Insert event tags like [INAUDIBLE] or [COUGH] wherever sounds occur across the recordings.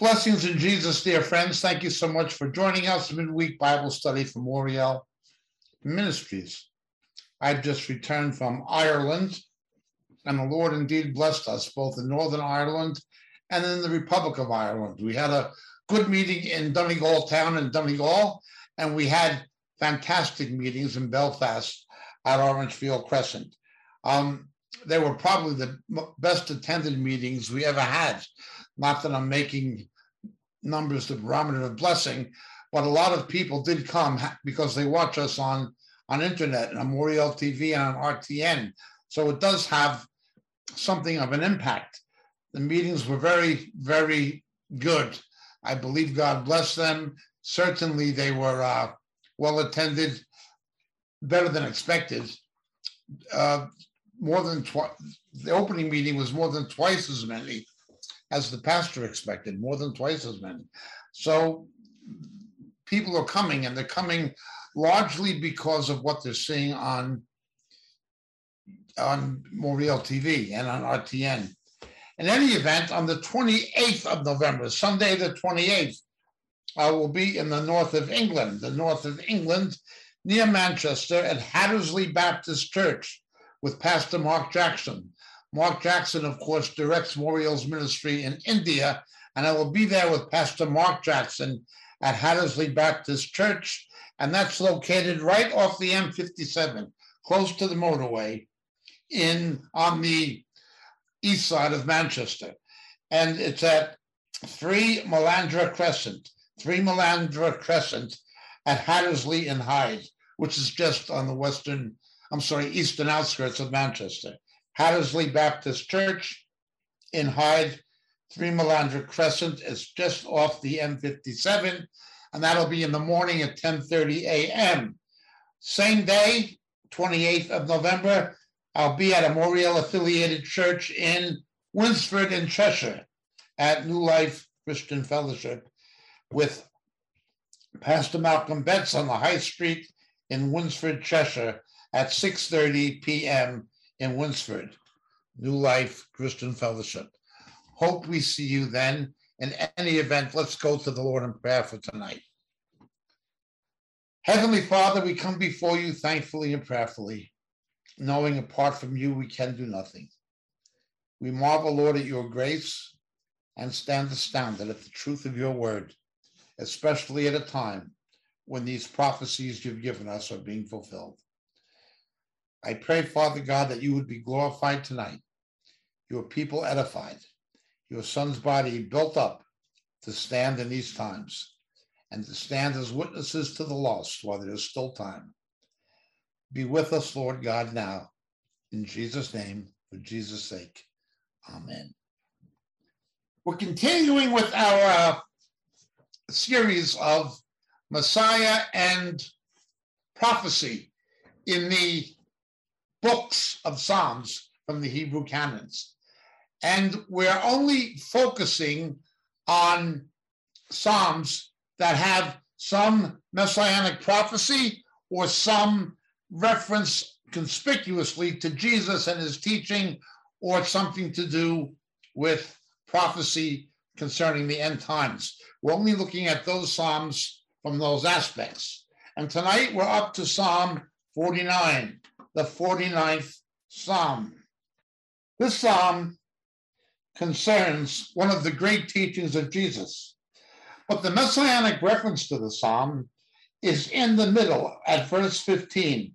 Blessings in Jesus, dear friends. Thank you so much for joining us midweek Bible study from Moriel Ministries. I've just returned from Ireland, and the Lord indeed blessed us both in Northern Ireland and in the Republic of Ireland. We had a good meeting in Donegal town in Donegal, and we had fantastic meetings in Belfast at Orangefield Crescent. Um, they were probably the best attended meetings we ever had not that I'm making numbers the barometer of blessing, but a lot of people did come because they watch us on on internet and on Moriel TV and on RTN. So it does have something of an impact. The meetings were very, very good. I believe God bless them. Certainly, they were uh, well attended, better than expected. Uh, more than twice. The opening meeting was more than twice as many as the pastor expected, more than twice as many. So people are coming, and they're coming largely because of what they're seeing on on Moriel TV and on RTN. In any event, on the 28th of November, Sunday the 28th, I will be in the north of England, the north of England, near Manchester at Hattersley Baptist Church with Pastor Mark Jackson. Mark Jackson, of course, directs Moriel's ministry in India, and I will be there with Pastor Mark Jackson at Hattersley Baptist Church, and that's located right off the M57, close to the motorway, in on the east side of Manchester, and it's at Three Melandra Crescent, Three Melandra Crescent, at Hattersley and Hyde, which is just on the western, I'm sorry, eastern outskirts of Manchester. Hattersley Baptist Church in Hyde, Three Melandra Crescent. It's just off the M57, and that'll be in the morning at 10:30 a.m. Same day, 28th of November, I'll be at a Moriel affiliated church in Winsford in Cheshire at New Life Christian Fellowship with Pastor Malcolm Betts on the High Street in Winsford, Cheshire at 6:30 p.m in Winsford, New Life Christian Fellowship. Hope we see you then. In any event, let's go to the Lord in prayer for tonight. Heavenly Father, we come before you thankfully and prayerfully, knowing apart from you we can do nothing. We marvel, Lord, at your grace and stand astounded at the truth of your word, especially at a time when these prophecies you've given us are being fulfilled. I pray, Father God, that you would be glorified tonight, your people edified, your son's body built up to stand in these times and to stand as witnesses to the lost while there is still time. Be with us, Lord God, now. In Jesus' name, for Jesus' sake. Amen. We're continuing with our uh, series of Messiah and prophecy in the books of Psalms from the Hebrew canons. And we're only focusing on Psalms that have some messianic prophecy or some reference conspicuously to Jesus and his teaching or something to do with prophecy concerning the end times. We're only looking at those Psalms from those aspects. And tonight we're up to Psalm 49 the 49th Psalm. This psalm concerns one of the great teachings of Jesus, but the messianic reference to the psalm is in the middle at verse 15.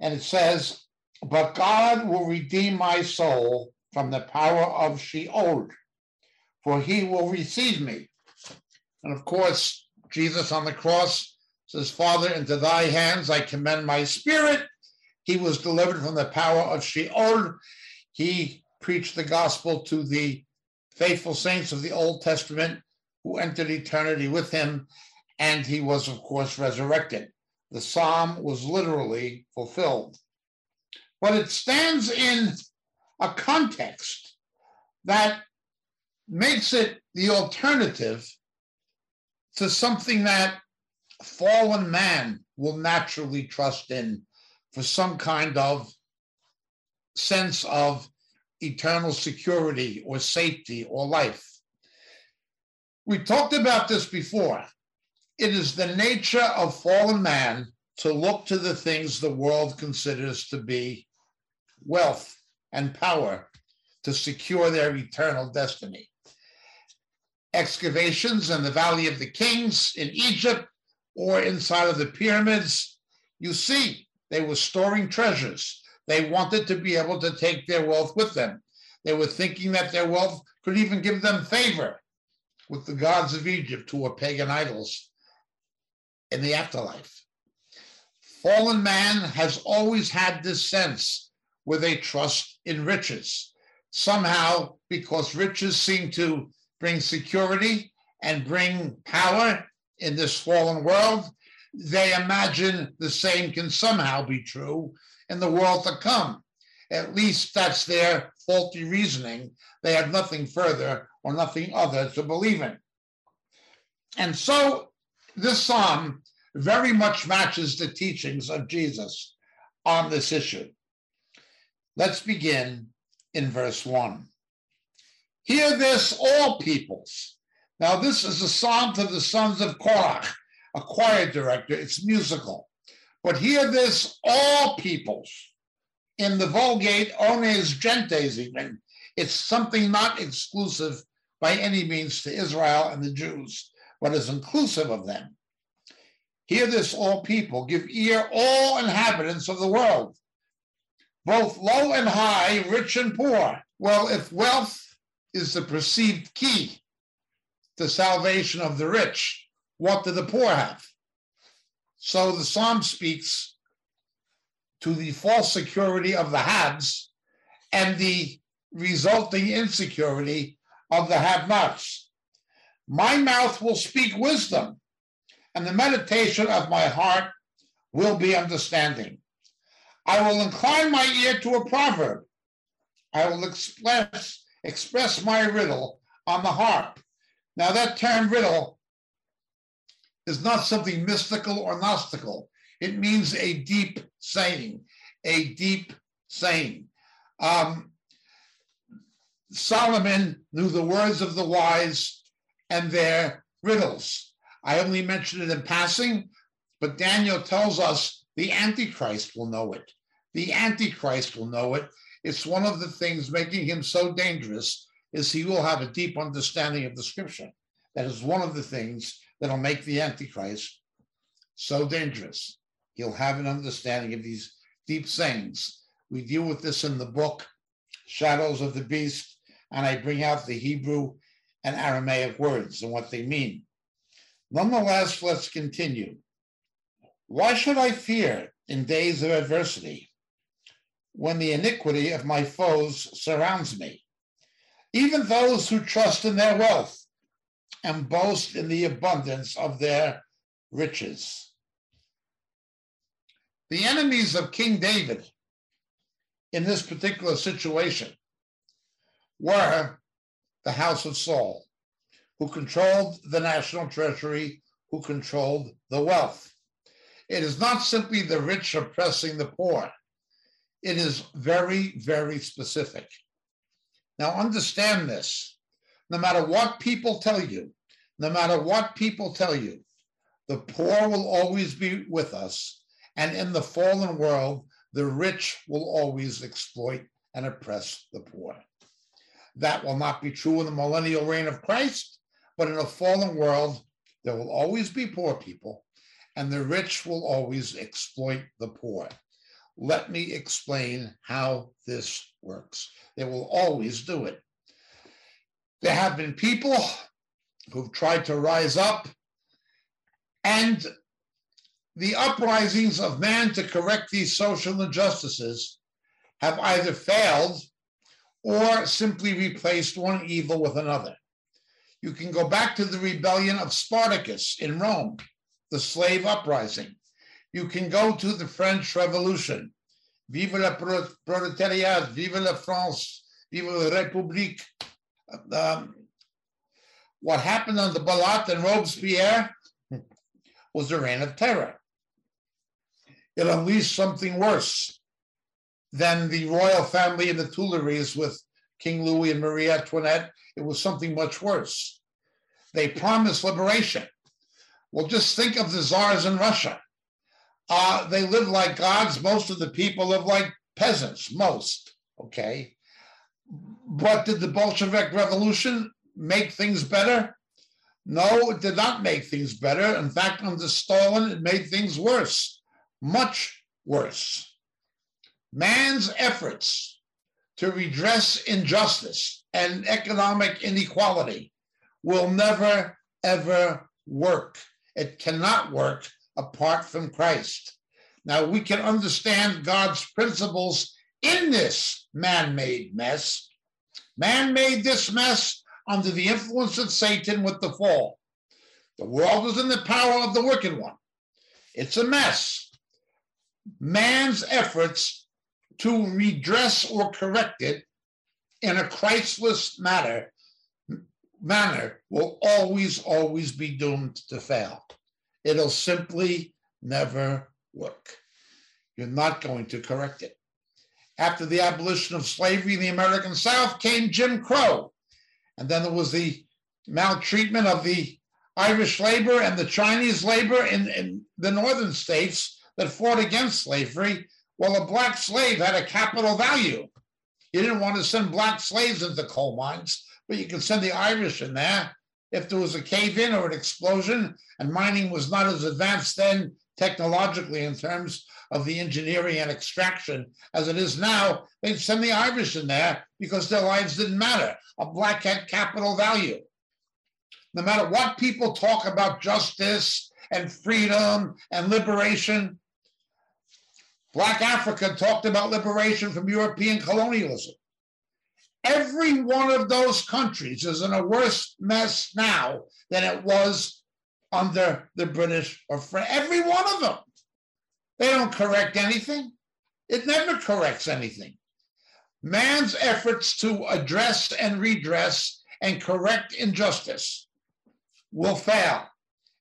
And it says, But God will redeem my soul from the power of Sheol, for he will receive me. And of course, Jesus on the cross says, Father, into thy hands I commend my spirit. He was delivered from the power of Sheol. He preached the gospel to the faithful saints of the Old Testament who entered eternity with him, and he was, of course, resurrected. The psalm was literally fulfilled. But it stands in a context that makes it the alternative to something that fallen man will naturally trust in for some kind of sense of eternal security or safety or life. We talked about this before. It is the nature of fallen man to look to the things the world considers to be wealth and power to secure their eternal destiny. Excavations in the Valley of the Kings in Egypt or inside of the pyramids, you see they were storing treasures. They wanted to be able to take their wealth with them. They were thinking that their wealth could even give them favor with the gods of Egypt who were pagan idols in the afterlife. Fallen man has always had this sense where they trust in riches. Somehow, because riches seem to bring security and bring power in this fallen world, they imagine the same can somehow be true in the world to come. At least that's their faulty reasoning. They have nothing further or nothing other to believe in. And so this psalm very much matches the teachings of Jesus on this issue. Let's begin in verse 1. Hear this, all peoples. Now, this is a psalm to the sons of Korach, a choir director. It's musical. But hear this, all peoples. In the Vulgate, omnes gentes, even. It's something not exclusive by any means to Israel and the Jews, but is inclusive of them. Hear this, all people. Give ear, all inhabitants of the world, both low and high, rich and poor. Well, if wealth is the perceived key to salvation of the rich, what do the poor have? So the psalm speaks to the false security of the haves and the resulting insecurity of the have nots. My mouth will speak wisdom, and the meditation of my heart will be understanding. I will incline my ear to a proverb. I will express, express my riddle on the harp. Now, that term riddle is not something mystical or gnostical. It means a deep saying, a deep saying. Um, Solomon knew the words of the wise and their riddles. I only mention it in passing, but Daniel tells us the Antichrist will know it. The Antichrist will know it. It's one of the things making him so dangerous is he will have a deep understanding of the scripture. That is one of the things that'll make the Antichrist so dangerous. He'll have an understanding of these deep sayings. We deal with this in the book, Shadows of the Beast, and I bring out the Hebrew and Aramaic words and what they mean. Nonetheless, let's continue. Why should I fear in days of adversity when the iniquity of my foes surrounds me? Even those who trust in their wealth and boast in the abundance of their riches. The enemies of King David in this particular situation were the house of Saul, who controlled the national treasury, who controlled the wealth. It is not simply the rich oppressing the poor. It is very, very specific. Now, understand this. No matter what people tell you, no matter what people tell you, the poor will always be with us. And in the fallen world, the rich will always exploit and oppress the poor. That will not be true in the millennial reign of Christ, but in a fallen world, there will always be poor people, and the rich will always exploit the poor. Let me explain how this works. They will always do it. There have been people who've tried to rise up, and the uprisings of man to correct these social injustices have either failed or simply replaced one evil with another. You can go back to the rebellion of Spartacus in Rome, the slave uprising. You can go to the French Revolution. Vive la proletariat, vive la France, vive la République. Um, what happened under Balart and Robespierre was the reign of terror. It unleashed something worse than the royal family and the Tuileries with King Louis and Marie Antoinette. It was something much worse. They promised liberation. Well, just think of the czars in Russia. Uh, they live like gods. Most of the people live like peasants, most. Okay. But did the Bolshevik Revolution make things better? No, it did not make things better. In fact, under Stalin, it made things worse, much worse. Man's efforts to redress injustice and economic inequality will never, ever work. It cannot work apart from Christ. Now, we can understand God's principles in this man made mess. Man made this mess under the influence of Satan with the fall. The world is in the power of the wicked one. It's a mess. Man's efforts to redress or correct it in a Christless manner, manner will always, always be doomed to fail. It'll simply never work. You're not going to correct it. After the abolition of slavery in the American South came Jim Crow. And then there was the maltreatment of the Irish labor and the Chinese labor in, in the northern states that fought against slavery. Well, a black slave had a capital value. You didn't want to send black slaves into coal mines, but you could send the Irish in there if there was a cave in or an explosion, and mining was not as advanced then technologically in terms of the engineering and extraction as it is now, they'd send the Irish in there because their lives didn't matter. A black had capital value. No matter what people talk about justice and freedom and liberation, Black Africa talked about liberation from European colonialism. Every one of those countries is in a worse mess now than it was under the British or French. Every one of them. They don't correct anything. It never corrects anything. Man's efforts to address and redress and correct injustice will fail.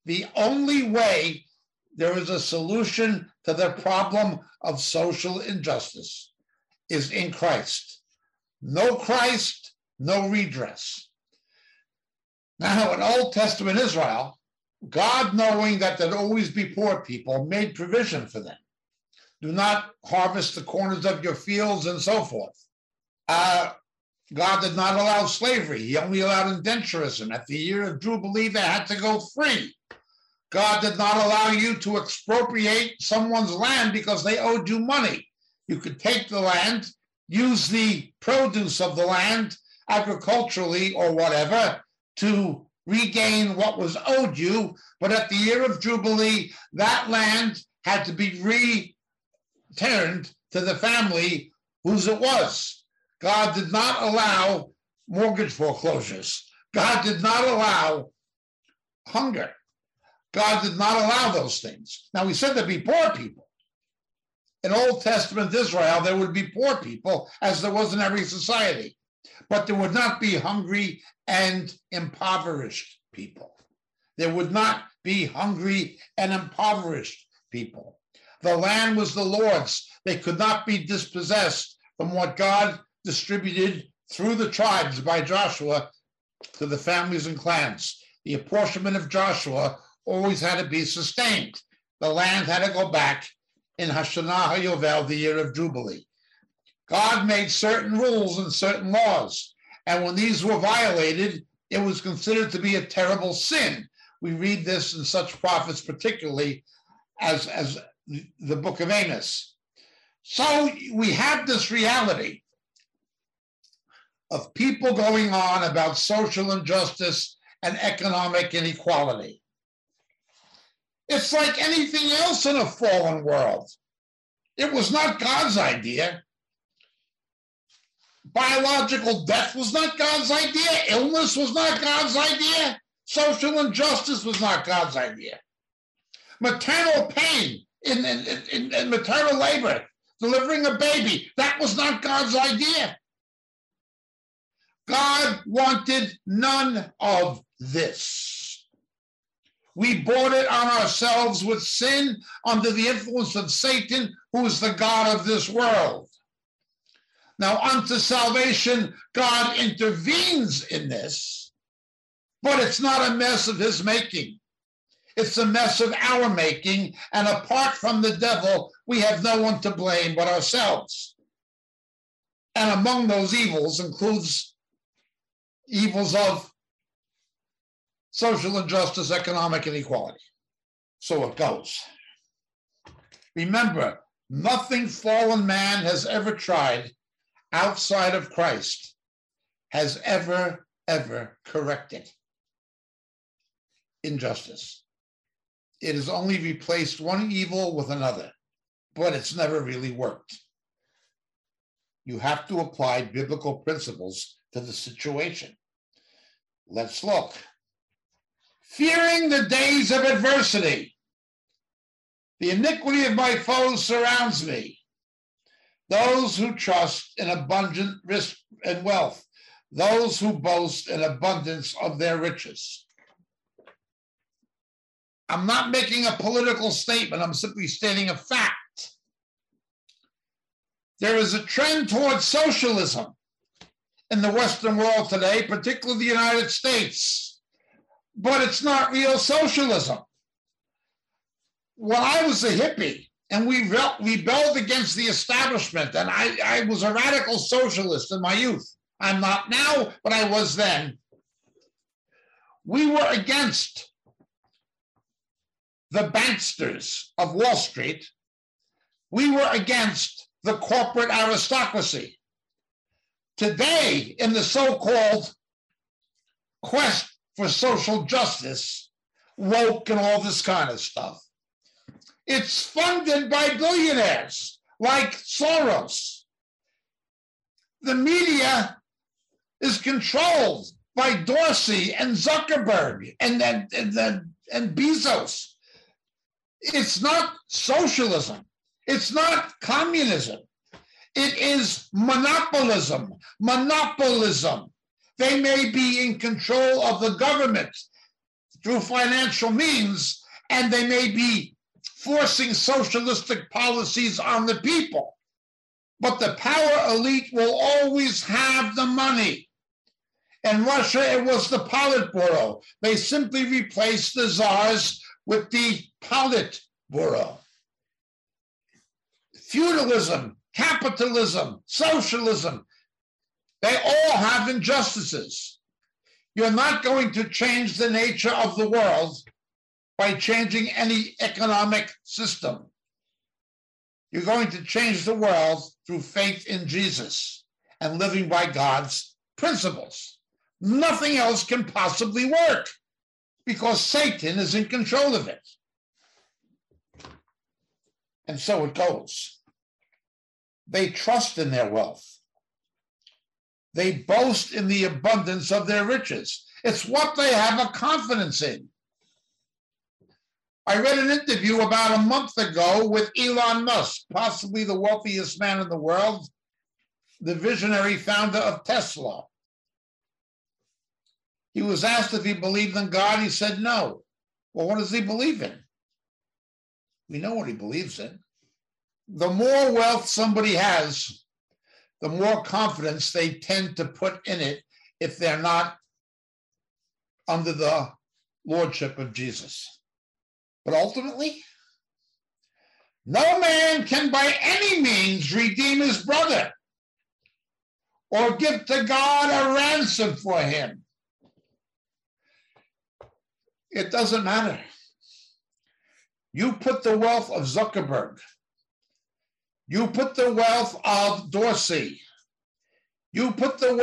The only way there is a solution to the problem of social injustice is in Christ. No Christ, no redress. Now, in Old Testament Israel, God, knowing that there'd always be poor people, made provision for them. Do not harvest the corners of your fields and so forth. Uh, God did not allow slavery. He only allowed indenturism. At the year of Jubilee, they had to go free. God did not allow you to expropriate someone's land because they owed you money. You could take the land, use the produce of the land agriculturally or whatever to regain what was owed you. But at the year of Jubilee, that land had to be returned to the family whose it was. God did not allow mortgage foreclosures. God did not allow hunger. God did not allow those things. Now, he said there'd be poor people. In Old Testament Israel, there would be poor people, as there was in every society, but there would not be hungry and impoverished people. There would not be hungry and impoverished people. The land was the Lord's. They could not be dispossessed from what God distributed through the tribes by Joshua to the families and clans. The apportionment of Joshua always had to be sustained. The land had to go back in Hashanah HaYovel, the year of Jubilee. God made certain rules and certain laws, and when these were violated, it was considered to be a terrible sin. We read this in such prophets, particularly as, as the book of Amos. So we have this reality of people going on about social injustice and economic inequality. It's like anything else in a fallen world. It was not God's idea. Biological death was not God's idea. Illness was not God's idea. Social injustice was not God's idea. Maternal pain in, in, in, in maternal labor, delivering a baby, that was not God's idea. God wanted none of this. We bought it on ourselves with sin under the influence of Satan, who is the God of this world. Now, unto salvation, God intervenes in this but it's not a mess of his making. It's a mess of our making. And apart from the devil, we have no one to blame but ourselves. And among those evils includes evils of social injustice, economic inequality. So it goes. Remember, nothing fallen man has ever tried outside of Christ has ever, ever corrected injustice. It has only replaced one evil with another, but it's never really worked. You have to apply biblical principles to the situation. Let's look. Fearing the days of adversity. The iniquity of my foes surrounds me. Those who trust in abundant risk and wealth, those who boast in abundance of their riches. I'm not making a political statement, I'm simply stating a fact. There is a trend towards socialism in the Western world today, particularly the United States, but it's not real socialism. When I was a hippie and we rebelled against the establishment, and I, I was a radical socialist in my youth. I'm not now, but I was then. We were against the banksters of Wall Street, we were against the corporate aristocracy. Today, in the so called quest for social justice, woke and all this kind of stuff, it's funded by billionaires like Soros. The media is controlled by Dorsey and Zuckerberg and, and, and, and Bezos. It's not socialism. It's not communism. It is monopolism. Monopolism. They may be in control of the government through financial means, and they may be forcing socialistic policies on the people. But the power elite will always have the money. In Russia, it was the Politburo. They simply replaced the czars with the Politburo. Feudalism, capitalism, socialism, they all have injustices. You're not going to change the nature of the world by changing any economic system. You're going to change the world through faith in Jesus and living by God's principles. Nothing else can possibly work because Satan is in control of it. And so it goes. They trust in their wealth. They boast in the abundance of their riches. It's what they have a confidence in. I read an interview about a month ago with Elon Musk, possibly the wealthiest man in the world, the visionary founder of Tesla. He was asked if he believed in God. He said no. Well, what does he believe in? We know what he believes in. The more wealth somebody has, the more confidence they tend to put in it if they're not under the lordship of Jesus. But ultimately, no man can by any means redeem his brother or give to God a ransom for him. It doesn't matter. You put the wealth of Zuckerberg, you put the wealth of Dorsey, you put the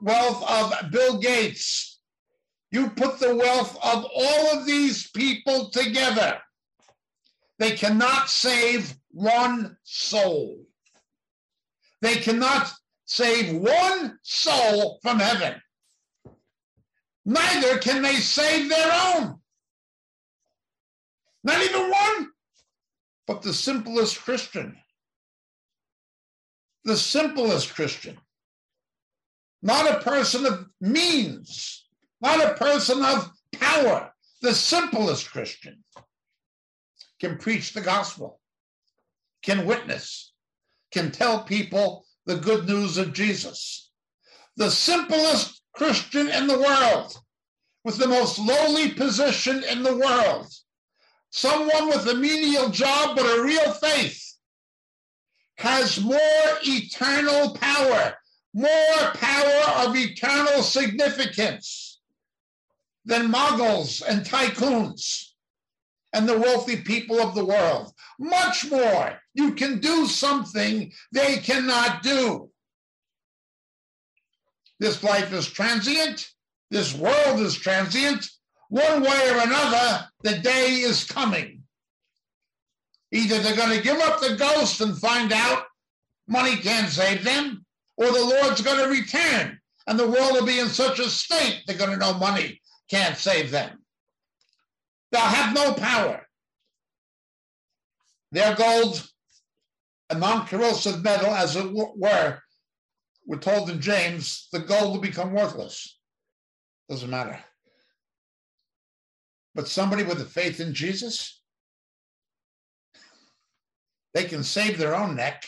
wealth of Bill Gates, you put the wealth of all of these people together. They cannot save one soul. They cannot save one soul from heaven neither can they save their own. Not even one, but the simplest Christian. The simplest Christian. Not a person of means, not a person of power. The simplest Christian can preach the gospel, can witness, can tell people the good news of Jesus. The simplest Christian in the world with the most lowly position in the world, someone with a menial job but a real faith, has more eternal power, more power of eternal significance than moguls and tycoons and the wealthy people of the world. Much more. You can do something they cannot do. This life is transient. This world is transient. One way or another, the day is coming. Either they're going to give up the ghost and find out money can't save them, or the Lord's going to return and the world will be in such a state they're going to know money can't save them. They'll have no power. Their gold, a non corrosive metal, as it were, we're told in James, the gold will become worthless. Doesn't matter. But somebody with a faith in Jesus, they can save their own neck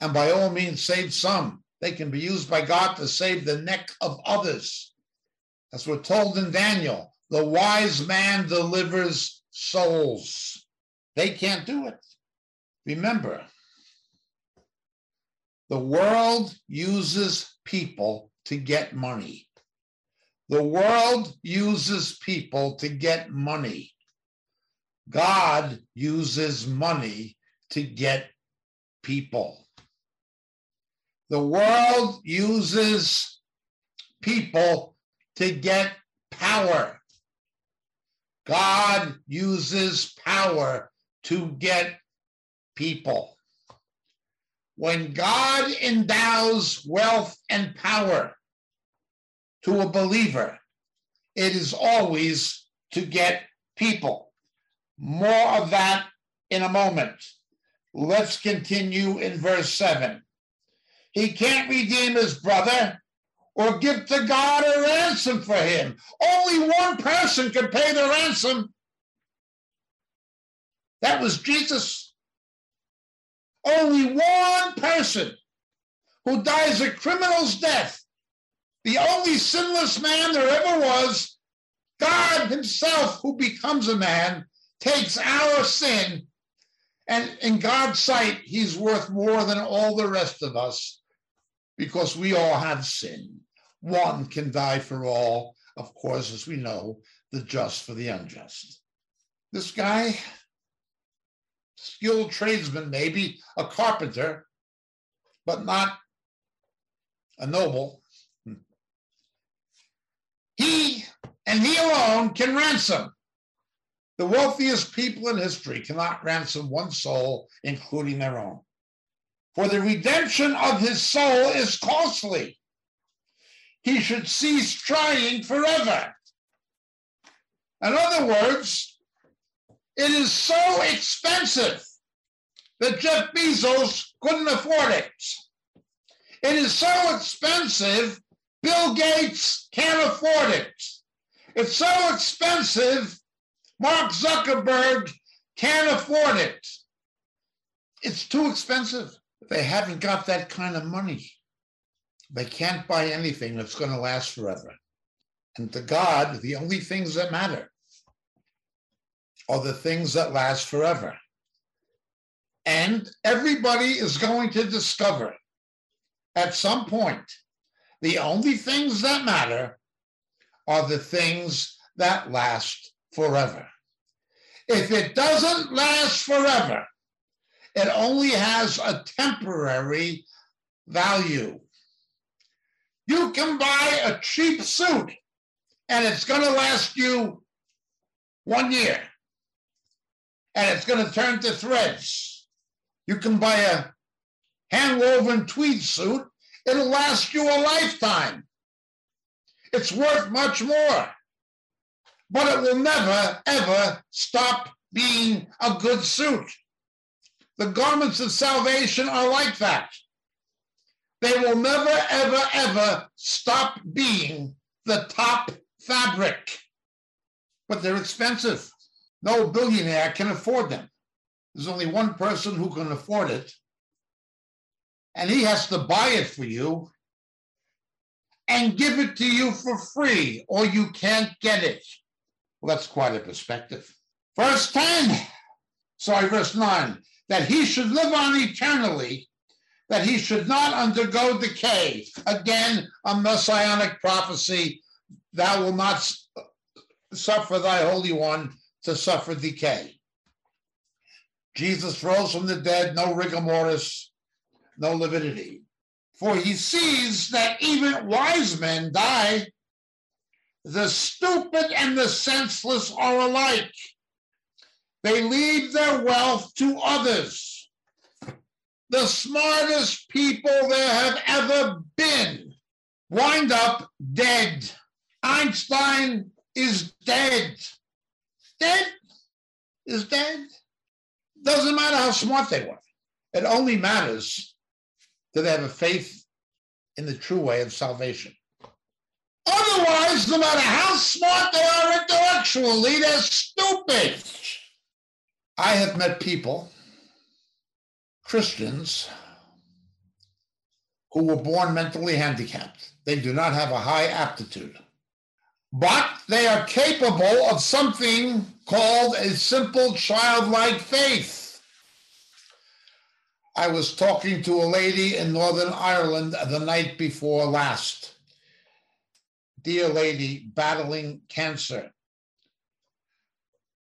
and by all means save some. They can be used by God to save the neck of others. As we're told in Daniel, the wise man delivers souls. They can't do it. Remember, the world uses people to get money. The world uses people to get money. God uses money to get people. The world uses people to get power. God uses power to get people. When God endows wealth and power to a believer, it is always to get people. More of that in a moment. Let's continue in verse 7. He can't redeem his brother or give to God a ransom for him. Only one person can pay the ransom. That was Jesus. Only one person who dies a criminal's death, the only sinless man there ever was, God Himself, who becomes a man, takes our sin, and in God's sight, He's worth more than all the rest of us because we all have sin. One can die for all, of course, as we know, the just for the unjust. This guy, skilled tradesman, maybe a carpenter, but not a noble. Hmm. He and he alone can ransom. The wealthiest people in history cannot ransom one soul, including their own. For the redemption of his soul is costly he should cease trying forever. In other words, it is so expensive that Jeff Bezos couldn't afford it. It is so expensive, Bill Gates can't afford it. It's so expensive, Mark Zuckerberg can't afford it. It's too expensive. They haven't got that kind of money. They can't buy anything that's going to last forever. And to God, the only things that matter are the things that last forever. And everybody is going to discover at some point the only things that matter are the things that last forever. If it doesn't last forever, it only has a temporary value. You can buy a cheap suit and it's going to last you one year and it's going to turn to threads. You can buy a hand woven tweed suit, it'll last you a lifetime. It's worth much more, but it will never, ever stop being a good suit. The garments of salvation are like that. They will never, ever, ever stop being the top fabric. But they're expensive. No billionaire can afford them. There's only one person who can afford it. And he has to buy it for you and give it to you for free, or you can't get it. Well, that's quite a perspective. Verse 10, sorry, verse 9, that he should live on eternally, that he should not undergo decay. Again, a messianic prophecy, thou will not suffer thy Holy One to suffer decay. Jesus rose from the dead, no rigor mortis, no lividity. For he sees that even wise men die. The stupid and the senseless are alike. They leave their wealth to others. The smartest people there have ever been wind up dead. Einstein is dead. Dead is dead. Doesn't matter how smart they were. It only matters that they have a faith in the true way of salvation. Otherwise, no matter how smart they are intellectually, they're stupid. I have met people, Christians, who were born mentally handicapped. They do not have a high aptitude, but they are capable of something called a simple childlike faith. I was talking to a lady in Northern Ireland the night before last. Dear lady, battling cancer,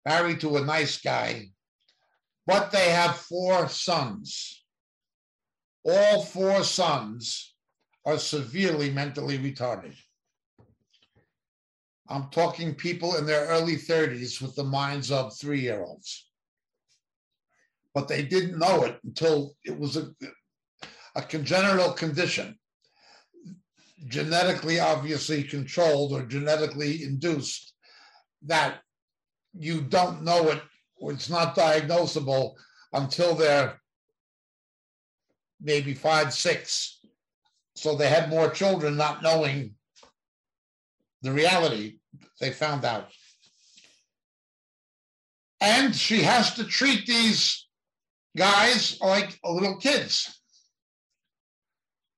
married to a nice guy, but they have four sons. All four sons are severely mentally retarded. I'm talking people in their early 30s with the minds of three year olds. But they didn't know it until it was a, a congenital condition, genetically obviously controlled or genetically induced, that you don't know it it's not diagnosable until they're maybe five, six. So they had more children not knowing the reality. They found out. And she has to treat these guys like little kids.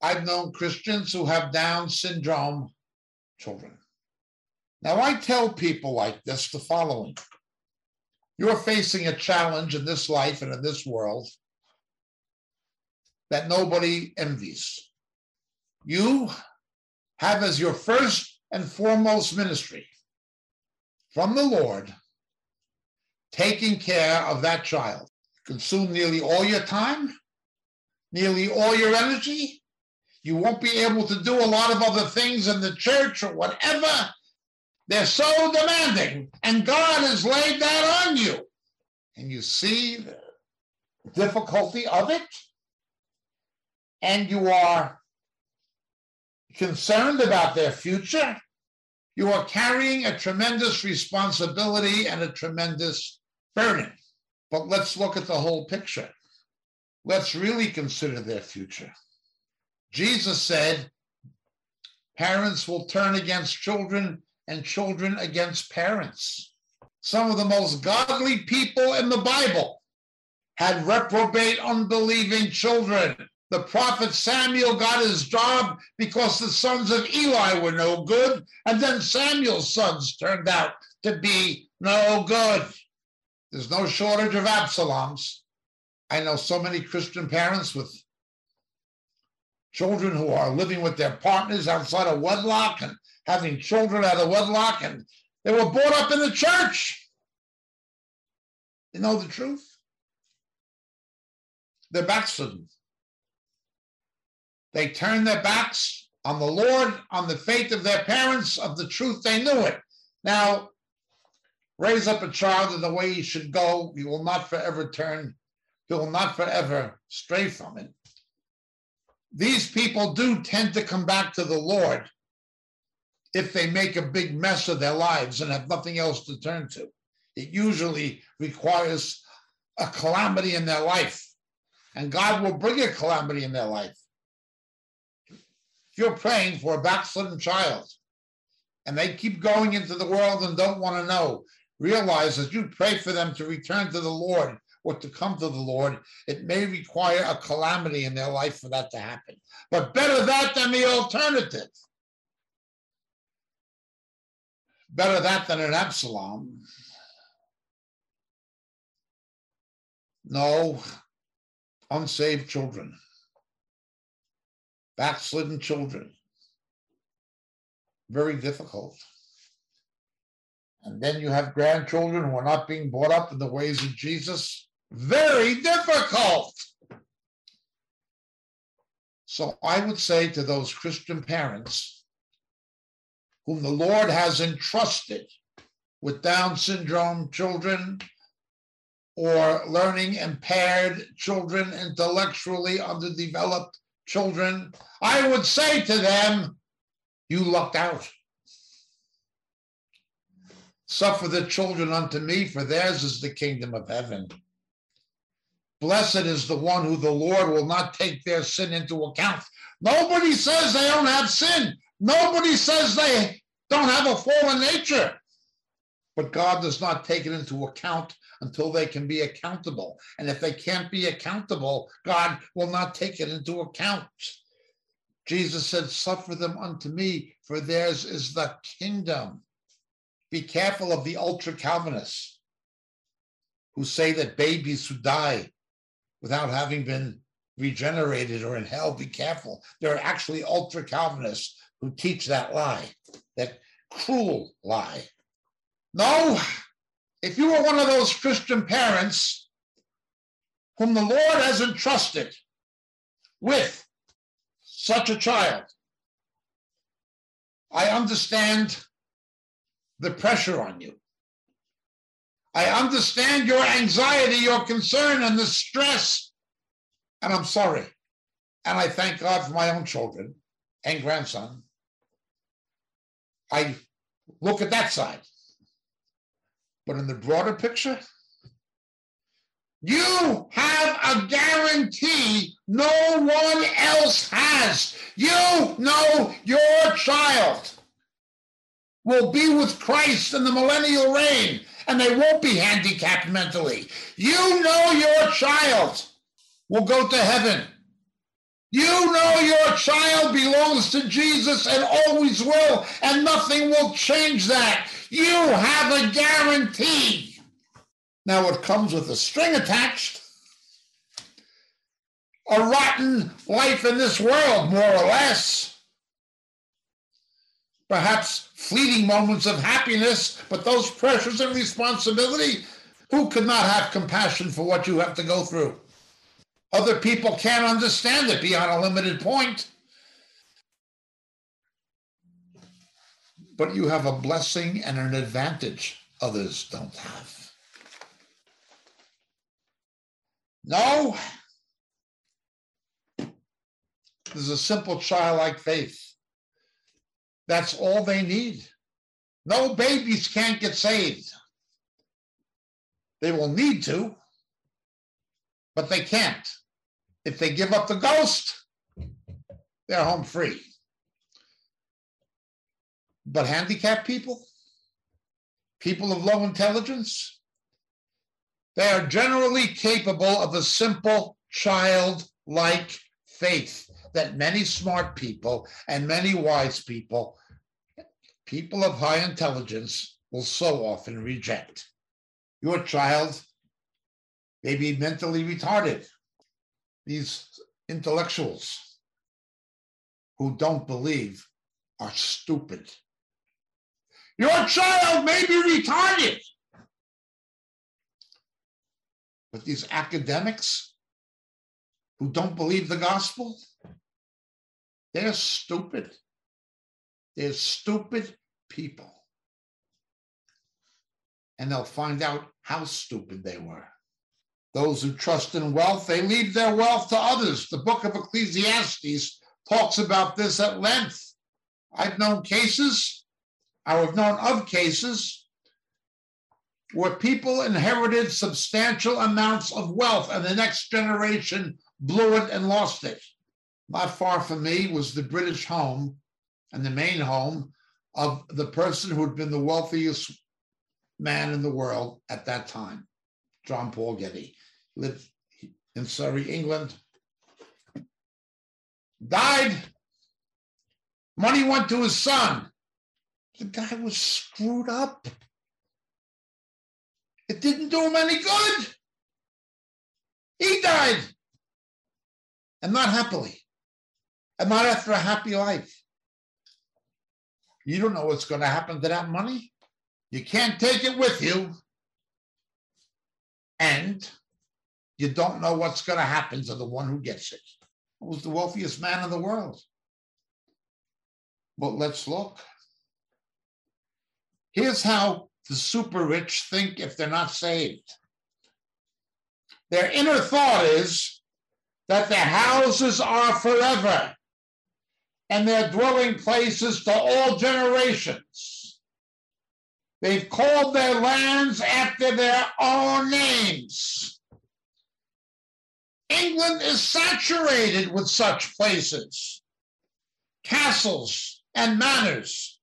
I've known Christians who have Down syndrome children. Now, I tell people like this the following you're facing a challenge in this life and in this world that nobody envies. You have as your first and foremost ministry from the Lord taking care of that child. Consume nearly all your time, nearly all your energy. You won't be able to do a lot of other things in the church or whatever they're so demanding, and God has laid that on you. And you see the difficulty of it, and you are concerned about their future. You are carrying a tremendous responsibility and a tremendous burden. But let's look at the whole picture. Let's really consider their future. Jesus said, Parents will turn against children and children against parents. Some of the most godly people in the Bible had reprobate, unbelieving children. The prophet Samuel got his job because the sons of Eli were no good, and then Samuel's sons turned out to be no good. There's no shortage of Absaloms. I know so many Christian parents with children who are living with their partners outside of wedlock and having children out of wedlock, and they were brought up in the church. You know the truth? They're backslidden. They turn their backs on the Lord, on the faith of their parents, of the truth they knew it. Now, raise up a child in the way he should go. He will not forever turn, he will not forever stray from it. These people do tend to come back to the Lord if they make a big mess of their lives and have nothing else to turn to. It usually requires a calamity in their life, and God will bring a calamity in their life. If you're praying for a backslidden child and they keep going into the world and don't want to know, realize as you pray for them to return to the Lord or to come to the Lord, it may require a calamity in their life for that to happen. But better that than the alternative. Better that than an Absalom. No, unsaved children, backslidden children. Very difficult. And then you have grandchildren who are not being brought up in the ways of Jesus. Very difficult. So I would say to those Christian parents whom the Lord has entrusted with Down syndrome children or learning impaired children, intellectually underdeveloped children, I would say to them, You lucked out. Suffer the children unto me, for theirs is the kingdom of heaven. Blessed is the one who the Lord will not take their sin into account. Nobody says they don't have sin. Nobody says they don't have a fallen nature. But God does not take it into account until they can be accountable. And if they can't be accountable, God will not take it into account. Jesus said, Suffer them unto me, for theirs is the kingdom. Be careful of the ultra Calvinists who say that babies who die without having been regenerated or in hell, be careful. There are actually ultra Calvinists who teach that lie, that cruel lie. No, if you were one of those Christian parents whom the Lord has entrusted with such a child, I understand the pressure on you. I understand your anxiety, your concern, and the stress. And I'm sorry. And I thank God for my own children and grandson. I look at that side. But in the broader picture, you have a guarantee no one else has. You know your child will be with Christ in the millennial reign and they won't be handicapped mentally. You know your child will go to heaven. You know your child belongs to Jesus and always will, and nothing will change that. You have a guarantee. Now, it comes with a string attached, a rotten life in this world, more or less. Perhaps fleeting moments of happiness, but those pressures and responsibility, who could not have compassion for what you have to go through? Other people can't understand it beyond a limited point. But you have a blessing and an advantage others don't have. No, there's a simple childlike faith. That's all they need. No babies can't get saved. They will need to, but they can't. If they give up the ghost, they're home free. But handicapped people, people of low intelligence, they are generally capable of a simple child-like faith that many smart people and many wise people, people of high intelligence, will so often reject. Your child may be mentally retarded these intellectuals who don't believe are stupid. Your child may be retarded. But these academics who don't believe the gospel, they're stupid. They're stupid people. And they'll find out how stupid they were. Those who trust in wealth, they leave their wealth to others. The book of Ecclesiastes talks about this at length. I've known cases, I have known of cases where people inherited substantial amounts of wealth and the next generation blew it and lost it. Not far from me was the British home and the main home of the person who had been the wealthiest man in the world at that time, John Paul Getty lived in Surrey, England. Died. Money went to his son. The guy was screwed up. It didn't do him any good. He died. And not happily. And not after a happy life. You don't know what's going to happen to that money. You can't take it with you. And you don't know what's going to happen to the one who gets it. Who was the wealthiest man in the world? But let's look. Here's how the super rich think if they're not saved. Their inner thought is that their houses are forever and their dwelling places to all generations. They've called their lands after their own names. England is saturated with such places, castles and manors,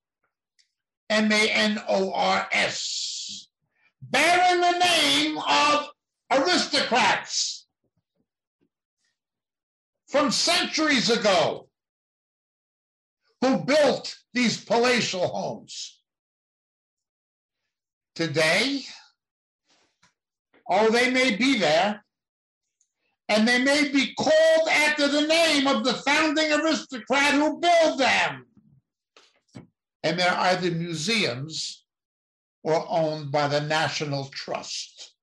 M A N O R S, bearing the name of aristocrats from centuries ago who built these palatial homes. Today, oh, they may be there, and they may be called after the name of the founding aristocrat who built them. And they're either museums or owned by the National Trust.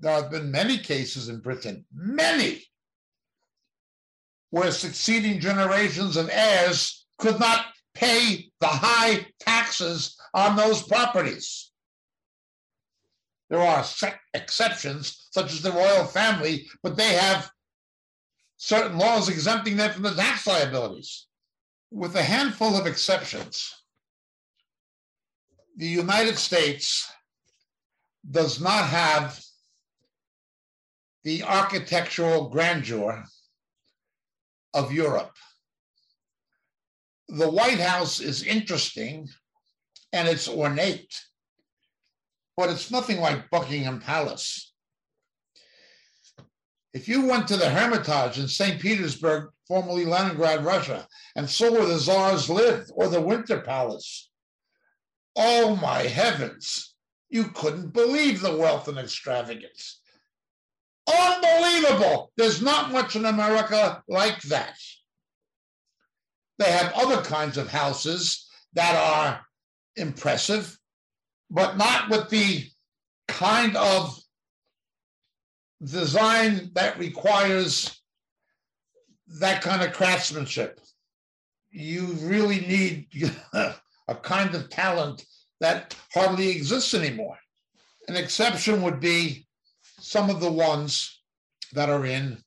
There have been many cases in Britain, many, where succeeding generations of heirs could not pay the high taxes on those properties. There are exceptions, such as the royal family, but they have certain laws exempting them from the tax liabilities. With a handful of exceptions, the United States does not have the architectural grandeur of Europe the White House is interesting and it's ornate, but it's nothing like Buckingham Palace. If you went to the Hermitage in St. Petersburg, formerly Leningrad, Russia, and saw where the czars lived, or the Winter Palace, oh my heavens, you couldn't believe the wealth and extravagance. Unbelievable. There's not much in America like that. They have other kinds of houses that are impressive, but not with the kind of design that requires that kind of craftsmanship. You really need [LAUGHS] a kind of talent that hardly exists anymore. An exception would be some of the ones that are in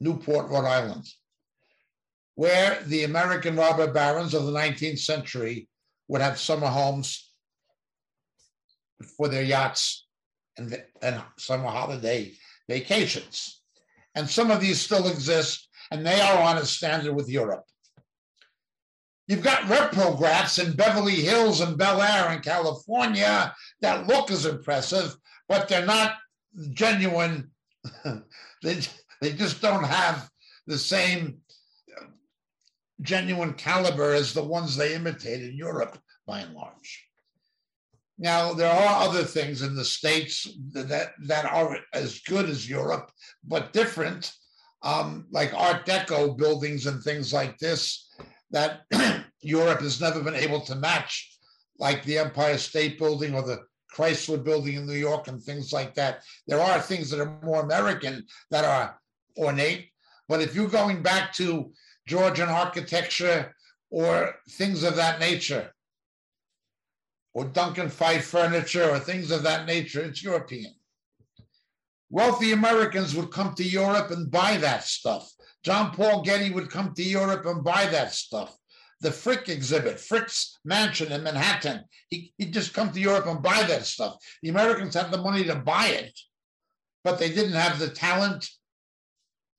Newport, Rhode Island where the American robber barons of the 19th century would have summer homes for their yachts and, and summer holiday vacations. And some of these still exist, and they are on a standard with Europe. You've got reprographs in Beverly Hills and Bel Air in California that look as impressive, but they're not genuine. [LAUGHS] they, they just don't have the same genuine caliber as the ones they imitate in Europe by and large. Now, there are other things in the States that, that are as good as Europe, but different, um, like Art Deco buildings and things like this, that [CLEARS THROAT] Europe has never been able to match, like the Empire State Building or the Chrysler Building in New York and things like that. There are things that are more American that are ornate, but if you're going back to Georgian architecture or things of that nature, or Duncan Phyfe furniture or things of that nature. It's European. Wealthy Americans would come to Europe and buy that stuff. John Paul Getty would come to Europe and buy that stuff. The Frick exhibit, Frick's mansion in Manhattan, he, he'd just come to Europe and buy that stuff. The Americans had the money to buy it, but they didn't have the talent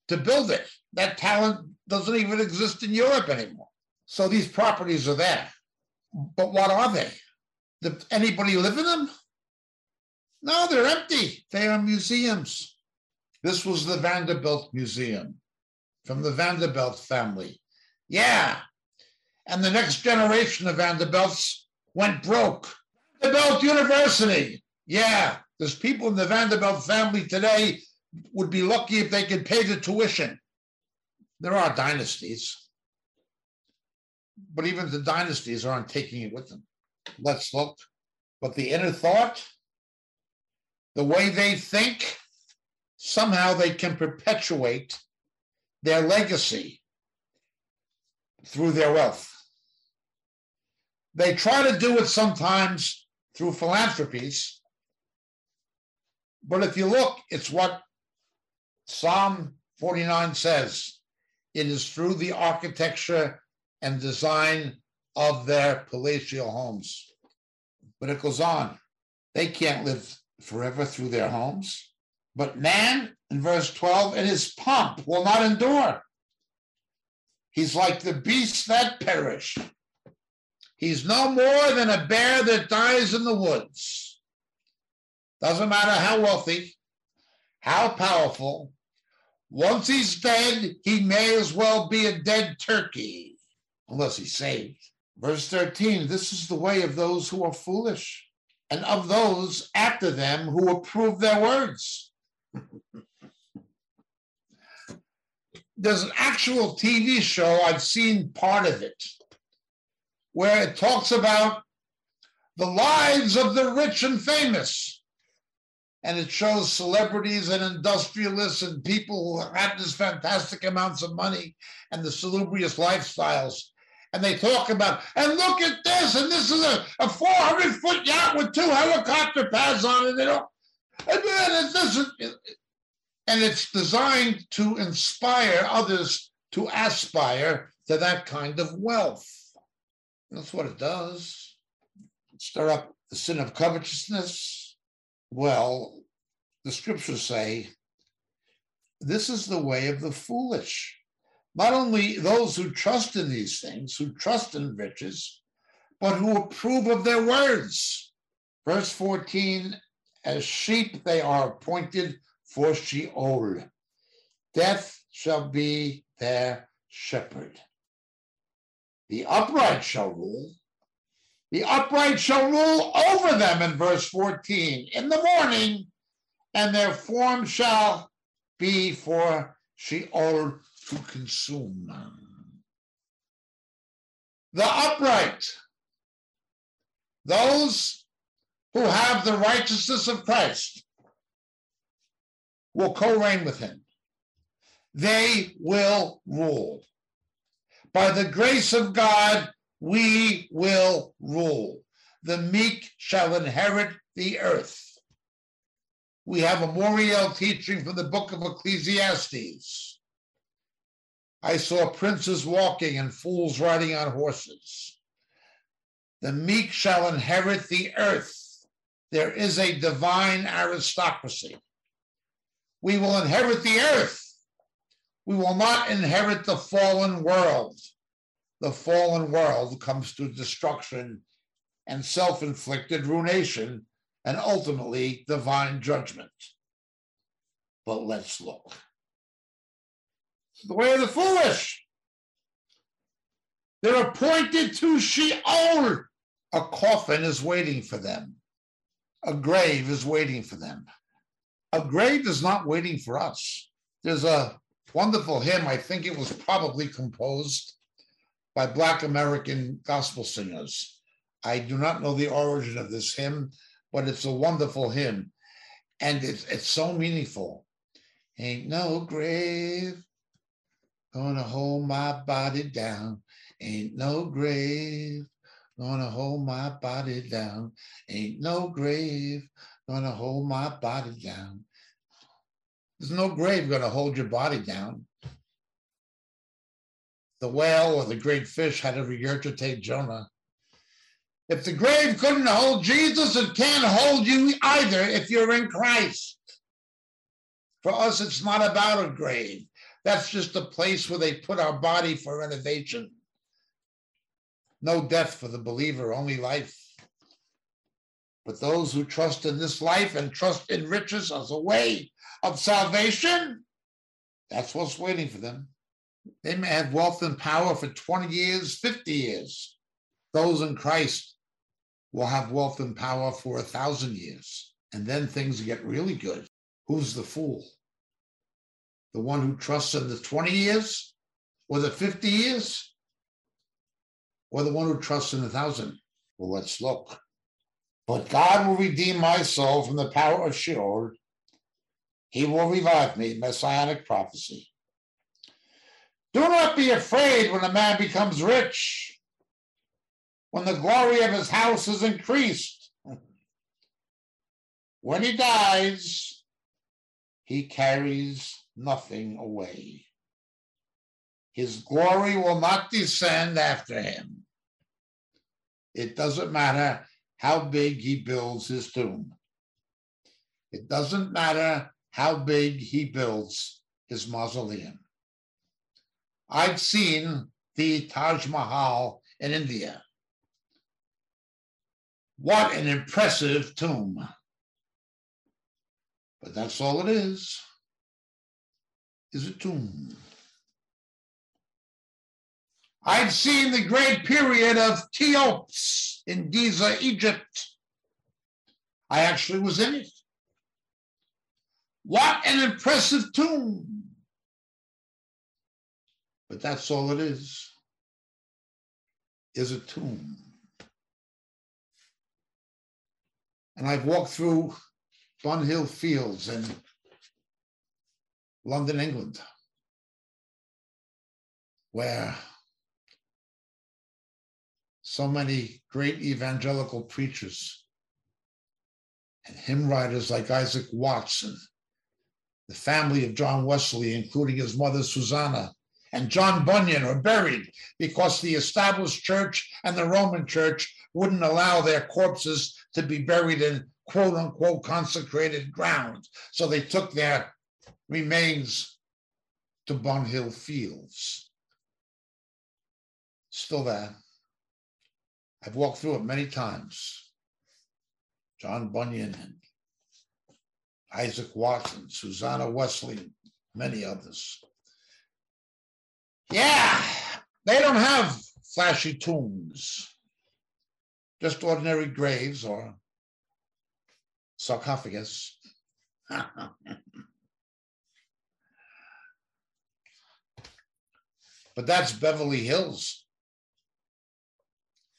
to build it. That talent doesn't even exist in Europe anymore. So these properties are there. But what are they? Did anybody live in them? No, they're empty. They are museums. This was the Vanderbilt Museum from the Vanderbilt family. Yeah. And the next generation of Vanderbilts went broke. Vanderbilt University. Yeah, there's people in the Vanderbilt family today would be lucky if they could pay the tuition. There are dynasties, but even the dynasties aren't taking it with them. Let's look. But the inner thought, the way they think, somehow they can perpetuate their legacy through their wealth. They try to do it sometimes through philanthropies, but if you look, it's what Psalm 49 says it is through the architecture and design of their palatial homes. But it goes on. They can't live forever through their homes. But man, in verse 12, in his pomp will not endure. He's like the beasts that perish. He's no more than a bear that dies in the woods. Doesn't matter how wealthy, how powerful. Once he's dead, he may as well be a dead turkey, unless he's saved. Verse 13 this is the way of those who are foolish, and of those after them who approve their words. There's an actual TV show, I've seen part of it, where it talks about the lives of the rich and famous. And it shows celebrities and industrialists and people who have this fantastic amounts of money and the salubrious lifestyles. And they talk about, and look at this, and this is a, a 400 foot yacht with two helicopter pads on it. They don't, and then is, and it's designed to inspire others to aspire to that kind of wealth. That's what it does. Stir up the sin of covetousness. Well, the scriptures say this is the way of the foolish. Not only those who trust in these things, who trust in riches, but who approve of their words. Verse 14 as sheep they are appointed for Sheol. Death shall be their shepherd. The upright shall rule. The upright shall rule over them in verse 14 in the morning, and their form shall be for Sheol to consume. The upright, those who have the righteousness of Christ, will co reign with him. They will rule. By the grace of God, we will rule. The meek shall inherit the earth. We have a Moriel teaching from the book of Ecclesiastes. I saw princes walking and fools riding on horses. The meek shall inherit the earth. There is a divine aristocracy. We will inherit the earth. We will not inherit the fallen world. The fallen world comes to destruction and self inflicted ruination and ultimately divine judgment. But let's look. The way of the foolish. They're appointed to Sheol. A coffin is waiting for them. A grave is waiting for them. A grave is not waiting for us. There's a wonderful hymn, I think it was probably composed by Black American gospel singers. I do not know the origin of this hymn, but it's a wonderful hymn. And it's, it's so meaningful. Ain't no grave gonna hold my body down. Ain't no grave gonna hold my body down. Ain't no grave gonna hold my body down. There's no grave gonna hold your body down. The whale or the great fish had to regurgitate Jonah. If the grave couldn't hold Jesus, it can't hold you either if you're in Christ. For us, it's not about a grave. That's just a place where they put our body for renovation. No death for the believer, only life. But those who trust in this life and trust in riches as a way of salvation, that's what's waiting for them. They may have wealth and power for 20 years, 50 years. Those in Christ will have wealth and power for a thousand years, and then things get really good. Who's the fool? The one who trusts in the 20 years or the 50 years? Or the one who trusts in a thousand? Well, let's look. But God will redeem my soul from the power of Sheol. He will revive me, messianic prophecy. Do not be afraid when a man becomes rich, when the glory of his house is increased. [LAUGHS] When he dies, he carries nothing away. His glory will not descend after him. It doesn't matter how big he builds his tomb. It doesn't matter how big he builds his mausoleum. I've seen the Taj Mahal in India. What an impressive tomb. But that's all it is, is a tomb. I'd seen the great pyramid of Cheops in Giza, Egypt. I actually was in it. What an impressive tomb. But that's all it is, is a tomb. And I've walked through Bunhill Fields in London, England, where so many great evangelical preachers and hymn writers like Isaac Watts, the family of John Wesley, including his mother Susanna, and John Bunyan are buried because the established church and the Roman church wouldn't allow their corpses to be buried in quote unquote consecrated ground. So they took their remains to Bunhill Fields. Still there. I've walked through it many times. John Bunyan and Isaac Watts, Susanna Wesley, many others. Yeah, they don't have flashy tombs, just ordinary graves or sarcophagus. [LAUGHS] but that's Beverly Hills.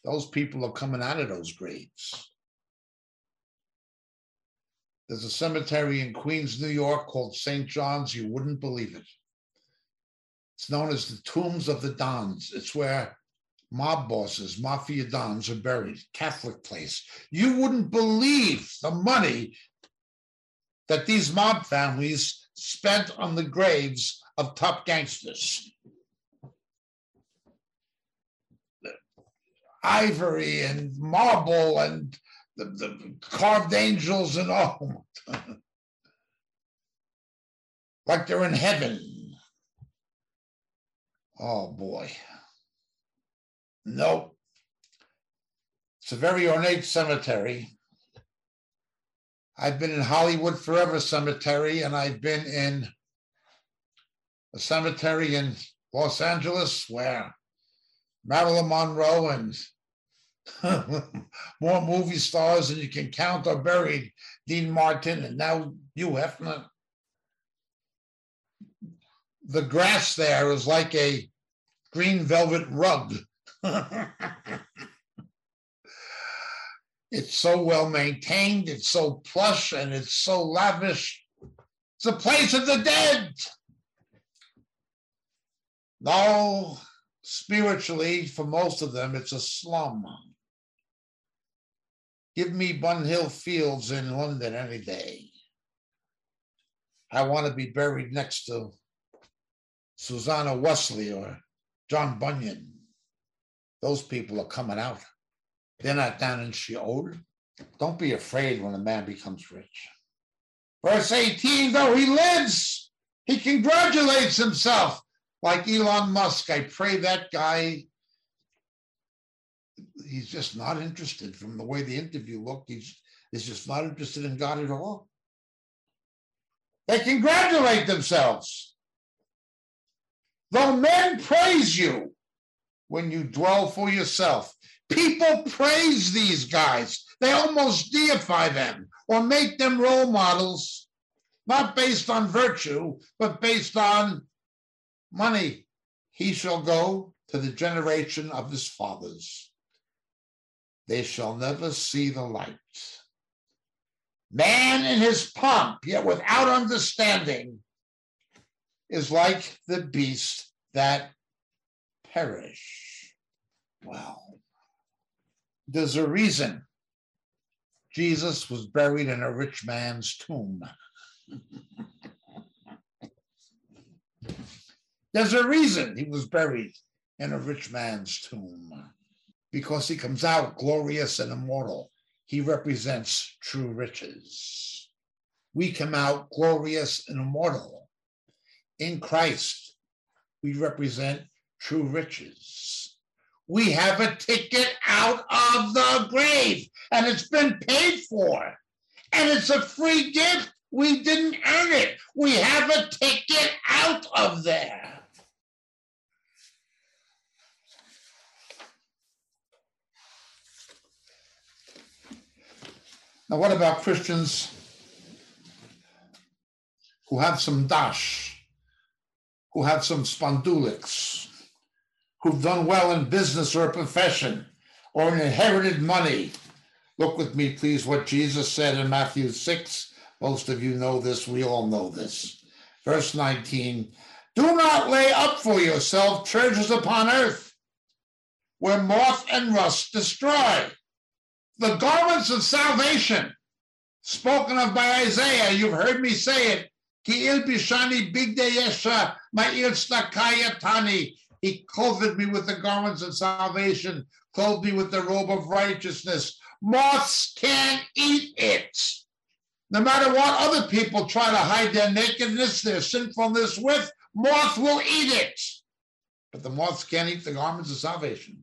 Those people are coming out of those graves. There's a cemetery in Queens, New York called St. John's. You wouldn't believe it. It's known as the Tombs of the Dons. It's where mob bosses, mafia dons are buried, Catholic place. You wouldn't believe the money that these mob families spent on the graves of top gangsters. Ivory and marble and the, the carved angels and all. [LAUGHS] like they're in heaven. Oh boy. Nope. It's a very ornate cemetery. I've been in Hollywood Forever Cemetery, and I've been in a cemetery in Los Angeles where Marilyn Monroe and [LAUGHS] more movie stars than you can count are buried. Dean Martin and now Hugh Hefner the grass there is like a green velvet rug. [LAUGHS] it's so well maintained, it's so plush, and it's so lavish. It's a place of the dead. No, spiritually, for most of them, it's a slum. Give me Bunhill Fields in London any day. I want to be buried next to Susanna Wesley or John Bunyan. Those people are coming out. They're not down in Sheol. Don't be afraid when a man becomes rich. Verse 18, though he lives, he congratulates himself like Elon Musk. I pray that guy, he's just not interested from the way the interview looked. He's, he's just not interested in God at all. They congratulate themselves. Though men praise you when you dwell for yourself, People praise these guys. They almost deify them or make them role models, not based on virtue, but based on money. He shall go to the generation of his fathers. They shall never see the light. Man in his pomp, yet without understanding, is like the beast that perish. Well, there's a reason Jesus was buried in a rich man's tomb. There's a reason he was buried in a rich man's tomb because he comes out glorious and immortal. He represents true riches. We come out glorious and immortal. In Christ, we represent true riches. We have a ticket out of the grave, and it's been paid for. And it's a free gift. We didn't earn it. We have a ticket out of there. Now, what about Christians who have some dash, who have some spondulics, who've done well in business or profession or inherited money? Look with me, please, what Jesus said in Matthew 6. Most of you know this, we all know this. Verse 19 Do not lay up for yourself treasures upon earth, where moth and rust destroy the garments of salvation spoken of by Isaiah. You've heard me say it. He clothed me with the garments of salvation, clothed me with the robe of righteousness. Moths can't eat it. No matter what other people try to hide their nakedness, their sinfulness with, moth will eat it. But the moths can't eat the garments of salvation.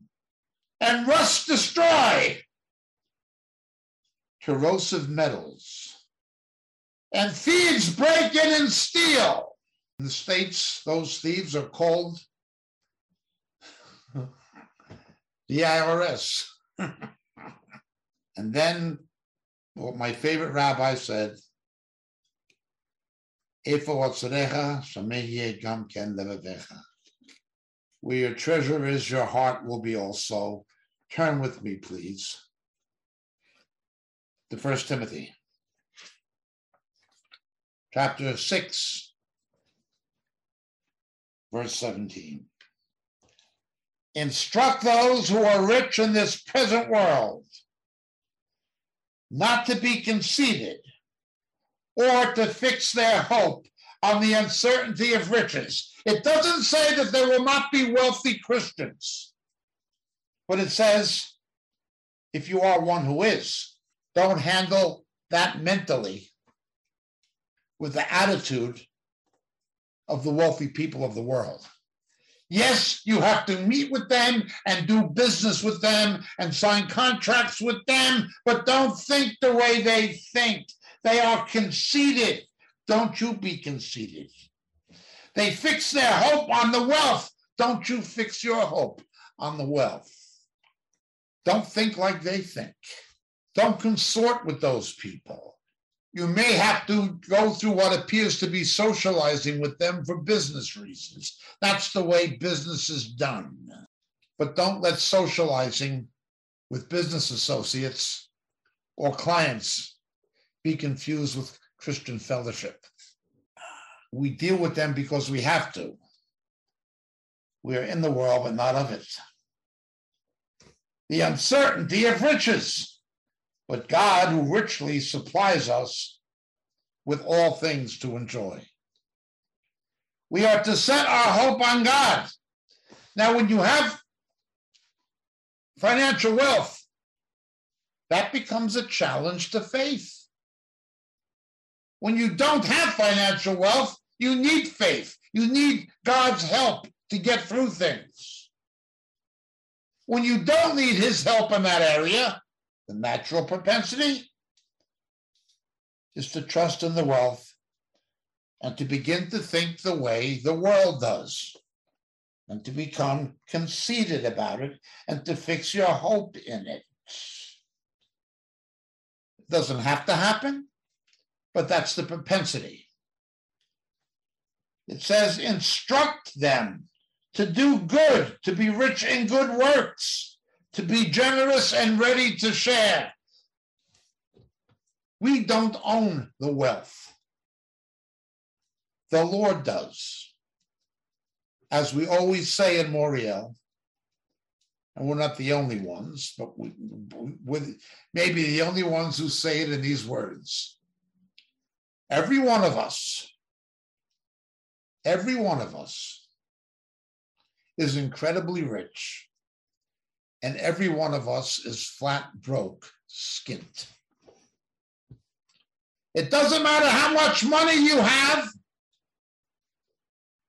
And rust destroy corrosive metals. And thieves break in and steal. In the States, those thieves are called [LAUGHS] the IRS. [LAUGHS] and then what my favorite rabbi said, where your treasure is, your heart will be also. Turn with me, please to First Timothy, chapter 6, verse 17. Instruct those who are rich in this present world not to be conceited or to fix their hope on the uncertainty of riches. It doesn't say that there will not be wealthy Christians, but it says, if you are one who is, don't handle that mentally with the attitude of the wealthy people of the world. Yes, you have to meet with them and do business with them and sign contracts with them, but don't think the way they think. They are conceited. Don't you be conceited. They fix their hope on the wealth. Don't you fix your hope on the wealth. Don't think like they think. Don't consort with those people. You may have to go through what appears to be socializing with them for business reasons. That's the way business is done. But don't let socializing with business associates or clients be confused with Christian fellowship. We deal with them because we have to. We are in the world, but not of it. The uncertainty of riches but God who richly supplies us with all things to enjoy. We are to set our hope on God. Now, when you have financial wealth, that becomes a challenge to faith. When you don't have financial wealth, you need faith. You need God's help to get through things. When you don't need his help in that area, the natural propensity is to trust in the wealth and to begin to think the way the world does. and to become conceited about it and to fix your hope in it. It doesn't have to happen, but that's the propensity. It says, instruct them to do good, to be rich in good works, to be generous and ready to share. We don't own the wealth. The Lord does. As we always say in Moriel, and we're not the only ones, but we, with maybe the only ones who say it in these words. Every one of us, every one of us is incredibly rich, and every one of us is flat broke, skint. It doesn't matter how much money you have,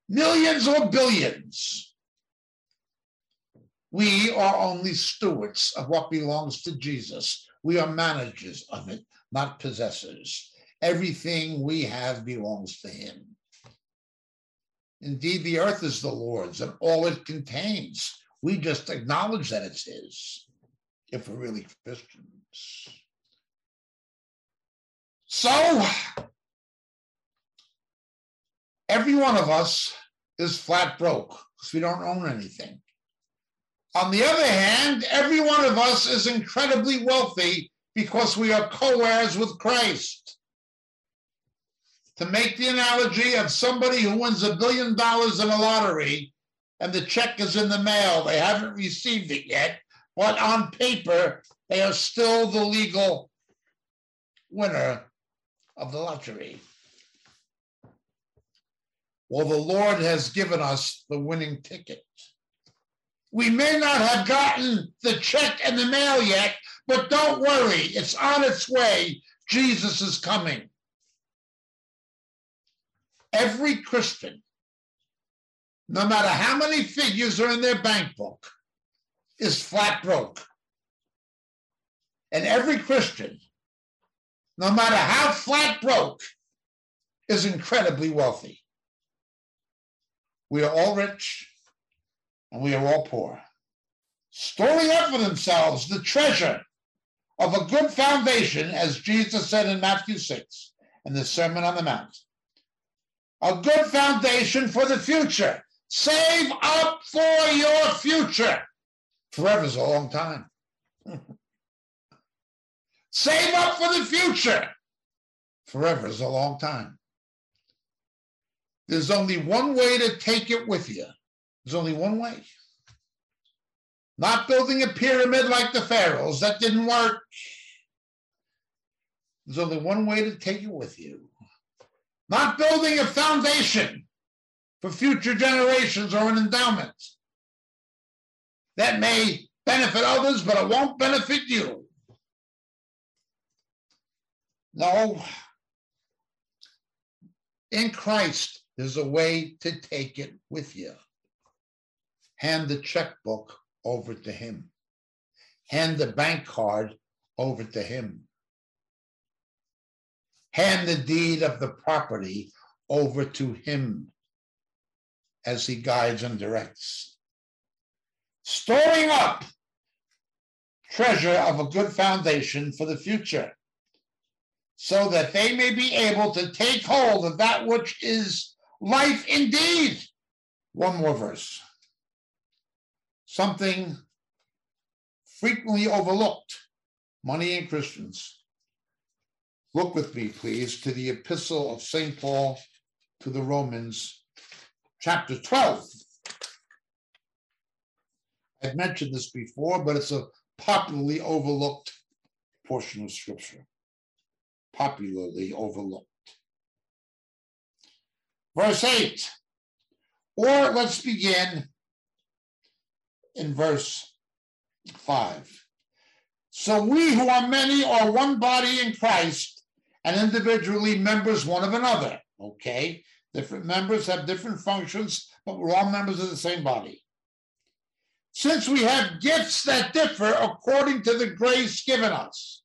millions or billions. We are only stewards of what belongs to Jesus. We are managers of it, not possessors. Everything we have belongs to Him. Indeed, the earth is the Lord's and all it contains. We just acknowledge that it's His if we're really Christians. So, every one of us is flat broke because we don't own anything. On the other hand, every one of us is incredibly wealthy because we are co heirs with Christ. To make the analogy of somebody who wins a billion dollars in a lottery and the check is in the mail, they haven't received it yet, but on paper, they are still the legal winner of the lottery. Well, the Lord has given us the winning ticket. We may not have gotten the check in the mail yet, but don't worry, it's on its way. Jesus is coming. Every Christian, no matter how many figures are in their bank book, is flat broke. And every Christian, no matter how flat broke, is incredibly wealthy. We are all rich and we are all poor. Storing up for themselves the treasure of a good foundation, as Jesus said in Matthew 6 in the Sermon on the Mount. A good foundation for the future. Save up for your future. Forever is a long time. [LAUGHS] Save up for the future. Forever is a long time. There's only one way to take it with you. There's only one way. Not building a pyramid like the pharaohs, that didn't work. There's only one way to take it with you. Not building a foundation for future generations or an endowment. That may benefit others, but it won't benefit you. No. In Christ, there's a way to take it with you. Hand the checkbook over to him. Hand the bank card over to him. Hand the deed of the property over to him as he guides and directs. Storing up treasure of a good foundation for the future so that they may be able to take hold of that which is life indeed. One more verse. Something frequently overlooked money and Christians. Look with me, please, to the epistle of St. Paul to the Romans, chapter 12. I've mentioned this before, but it's a popularly overlooked portion of Scripture. Popularly overlooked verse 8. Or let's begin in verse 5. So we who are many are one body in Christ and individually members one of another. Okay? Different members have different functions, but we're all members of the same body. Since we have gifts that differ according to the grace given us.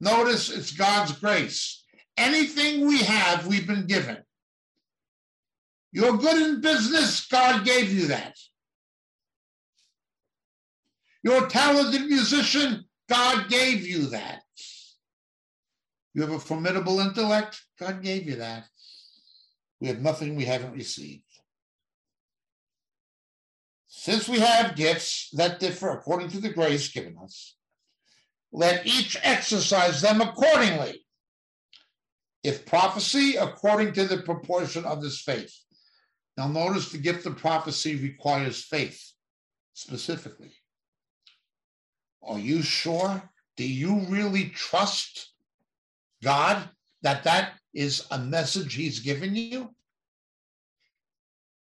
Notice it's God's grace. Anything we have, we've been given. You're good in business, God gave you that. You're a talented musician, God gave you that. You have a formidable intellect, God gave you that. We have nothing we haven't received. Since we have gifts that differ according to the grace given us, let each exercise them accordingly. If prophecy, according to the proportion of his faith. Now, notice the gift of prophecy requires faith specifically. Are you sure? Do you really trust God that that is a message he's given you?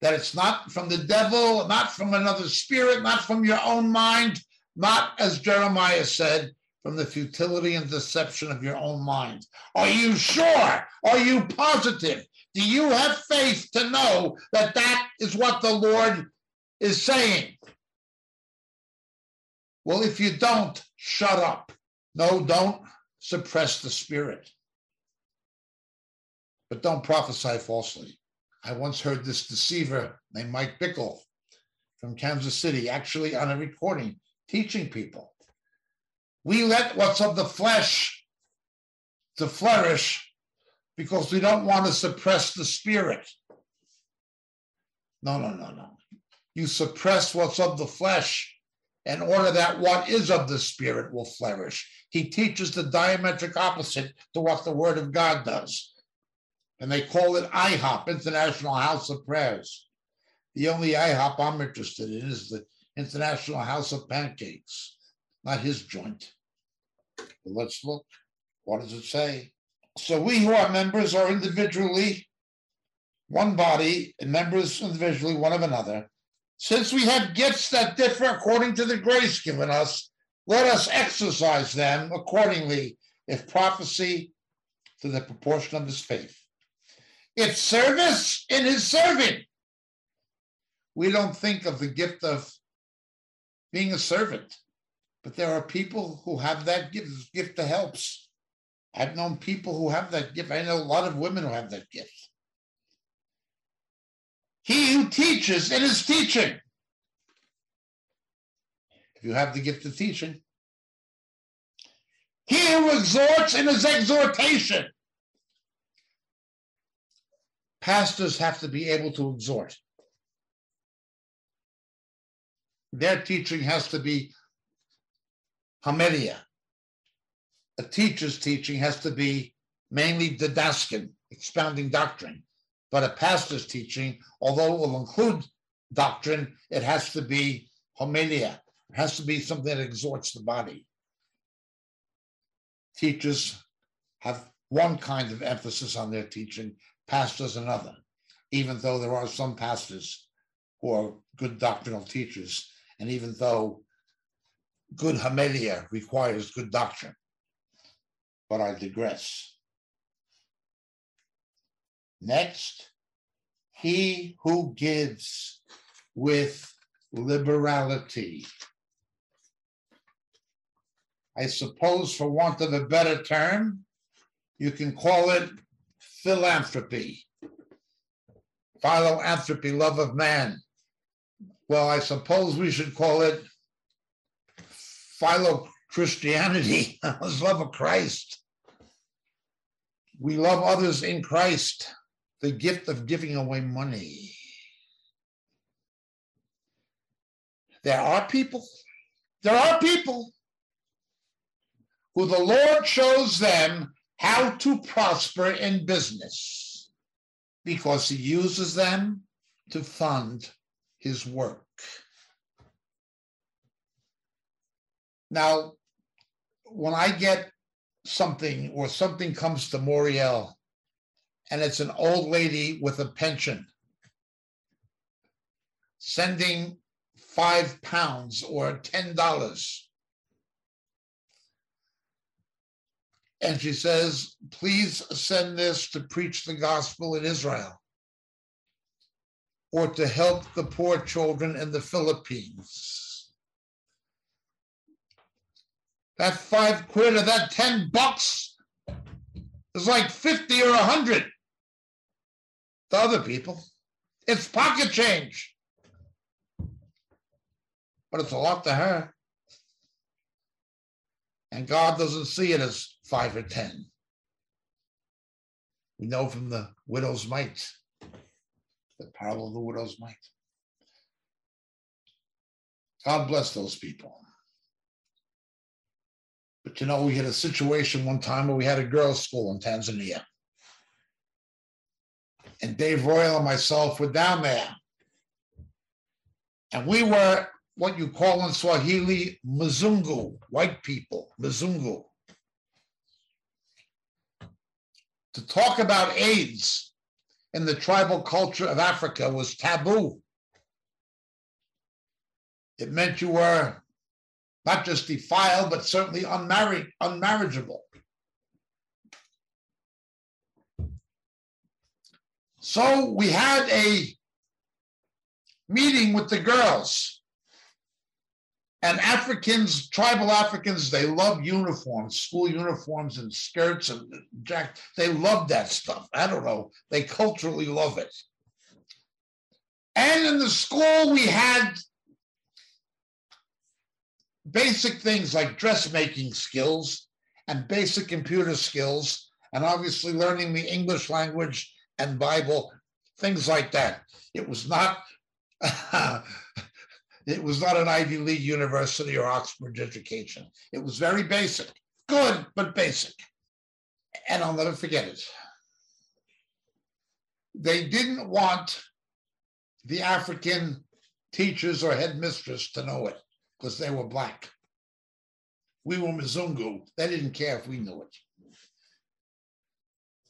That it's not from the devil, not from another spirit, not from your own mind, not, as Jeremiah said, from the futility and deception of your own mind. Are you sure? Are you positive? Do you have faith to know that that is what the Lord is saying? Well, if you don't, shut up. No, don't suppress the spirit. But don't prophesy falsely. I once heard this deceiver named Mike Bickle from Kansas City, actually on a recording, teaching people. We let what's of the flesh to flourish because we don't want to suppress the spirit. No, no, no, no. You suppress what's of the flesh in order that what is of the spirit will flourish. He teaches the diametric opposite to what the word of God does. And they call it IHOP, International House of Prayers. The only IHOP I'm interested in is the International House of Pancakes, not his joint. But let's look. What does it say? So we who are members are individually one body and members individually one of another. Since we have gifts that differ according to the grace given us, let us exercise them accordingly, if prophecy to the proportion of his faith. If service in his serving. We don't think of the gift of being a servant, but there are people who have that gift, gift that helps. I've known people who have that gift. I know a lot of women who have that gift. He who teaches in his teaching. If you have the gift of teaching, he who exhorts in his exhortation. Pastors have to be able to exhort. Their teaching has to be homilia, a teacher's teaching has to be mainly didaskin, expounding doctrine. But a pastor's teaching, although it will include doctrine, it has to be homilia. It has to be something that exhorts the body. Teachers have one kind of emphasis on their teaching, pastors another, even though there are some pastors who are good doctrinal teachers, and even though good homilia requires good doctrine but I digress. Next, he who gives with liberality. I suppose, for want of a better term, you can call it philanthropy, philanthropy, love of man. Well, I suppose we should call it philo Christianity, [LAUGHS] love of Christ we love others in Christ, the gift of giving away money. There are people, there are people who the Lord shows them how to prosper in business because he uses them to fund his work. Now, when I get something or something comes to Moriel and it's an old lady with a pension sending five pounds or ten dollars. And she says, please send this to preach the gospel in Israel or to help the poor children in the Philippines that five quid or that 10 bucks is like 50 or 100 to other people. It's pocket change. But it's a lot to her. And God doesn't see it as five or 10. We know from the widow's mite, the parable of the widow's mite. God bless those people. But you know, we had a situation one time where we had a girls' school in Tanzania. And Dave Royal and myself were down there. And we were what you call in Swahili Mzungu, white people, Mzungu. To talk about AIDS in the tribal culture of Africa was taboo. It meant you were not just defiled, but certainly unmarried, unmarriageable. So we had a meeting with the girls. And Africans, tribal Africans, they love uniforms, school uniforms and skirts and jack. They love that stuff. I don't know. They culturally love it. And in the school, we had basic things like dressmaking skills and basic computer skills, and obviously learning the English language and Bible, things like that. It was not. [LAUGHS] it was not an Ivy League university or Oxford education. It was very basic, good, but basic. And I'll never forget it. They didn't want the African teachers or headmistress to know it because they were black. We were Mzungu. They didn't care if we knew it.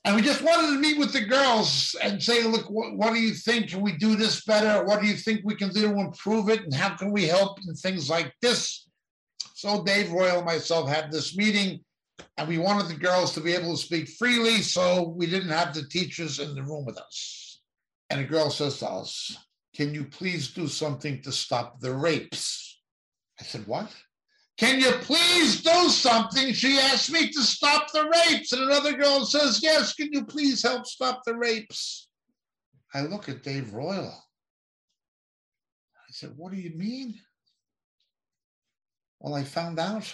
And we just wanted to meet with the girls and say, look, what, what, do you think? Can we do this better? What do you think we can do to improve it? And how can we help and things like this? So Dave Royal and myself had this meeting, and we wanted the girls to be able to speak freely, so we didn't have the teachers in the room with us. And a girl says to us, Can you please do something to stop the rapes? I said, What? Can you please do something? She asked me to stop the rapes. And another girl says, Yes, can you please help stop the rapes? I look at Dave Royal. I said, What do you mean? Well, I found out.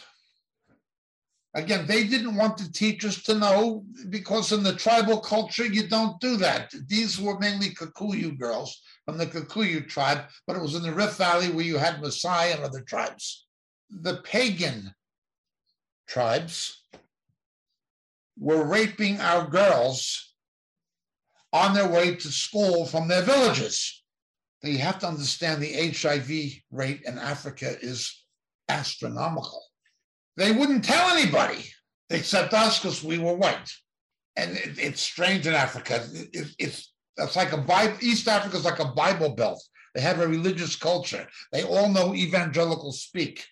Again, they didn't want the teachers to know because in the tribal culture, you don't do that. These were mainly Kikuyu girls from the Kikuyu tribe, but it was in the Rift Valley where you had Maasai and other tribes the pagan tribes were raping our girls on their way to school from their villages. Now you have to understand the HIV rate in Africa is astronomical. They wouldn't tell anybody except us because we were white. And it, it's strange in Africa. It, it's it's like a Bible. East Africa is like a Bible belt. They have a religious culture. They all know evangelical speak.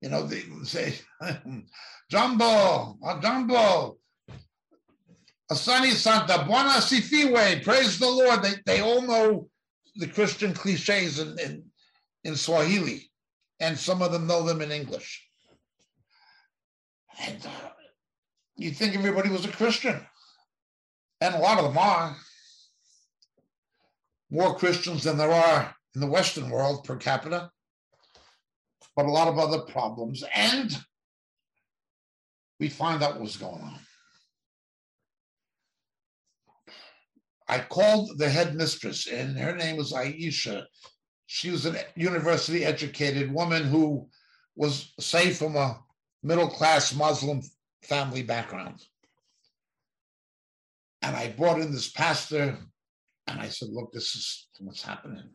You know, they say, [LAUGHS] Jambo, a Jambo, Asante sana, Bwana asifiwe, praise the Lord. They, they all know the Christian cliches in, in, in Swahili, and some of them know them in English. And uh, you'd think everybody was a Christian. And a lot of them are. More Christians than there are in the Western world per capita but a lot of other problems. And we find out what's going on. I called the headmistress, and her name was Aisha. She was a university educated woman who was saved from a middle class Muslim family background. And I brought in this pastor, and I said, Look, this is what's happening.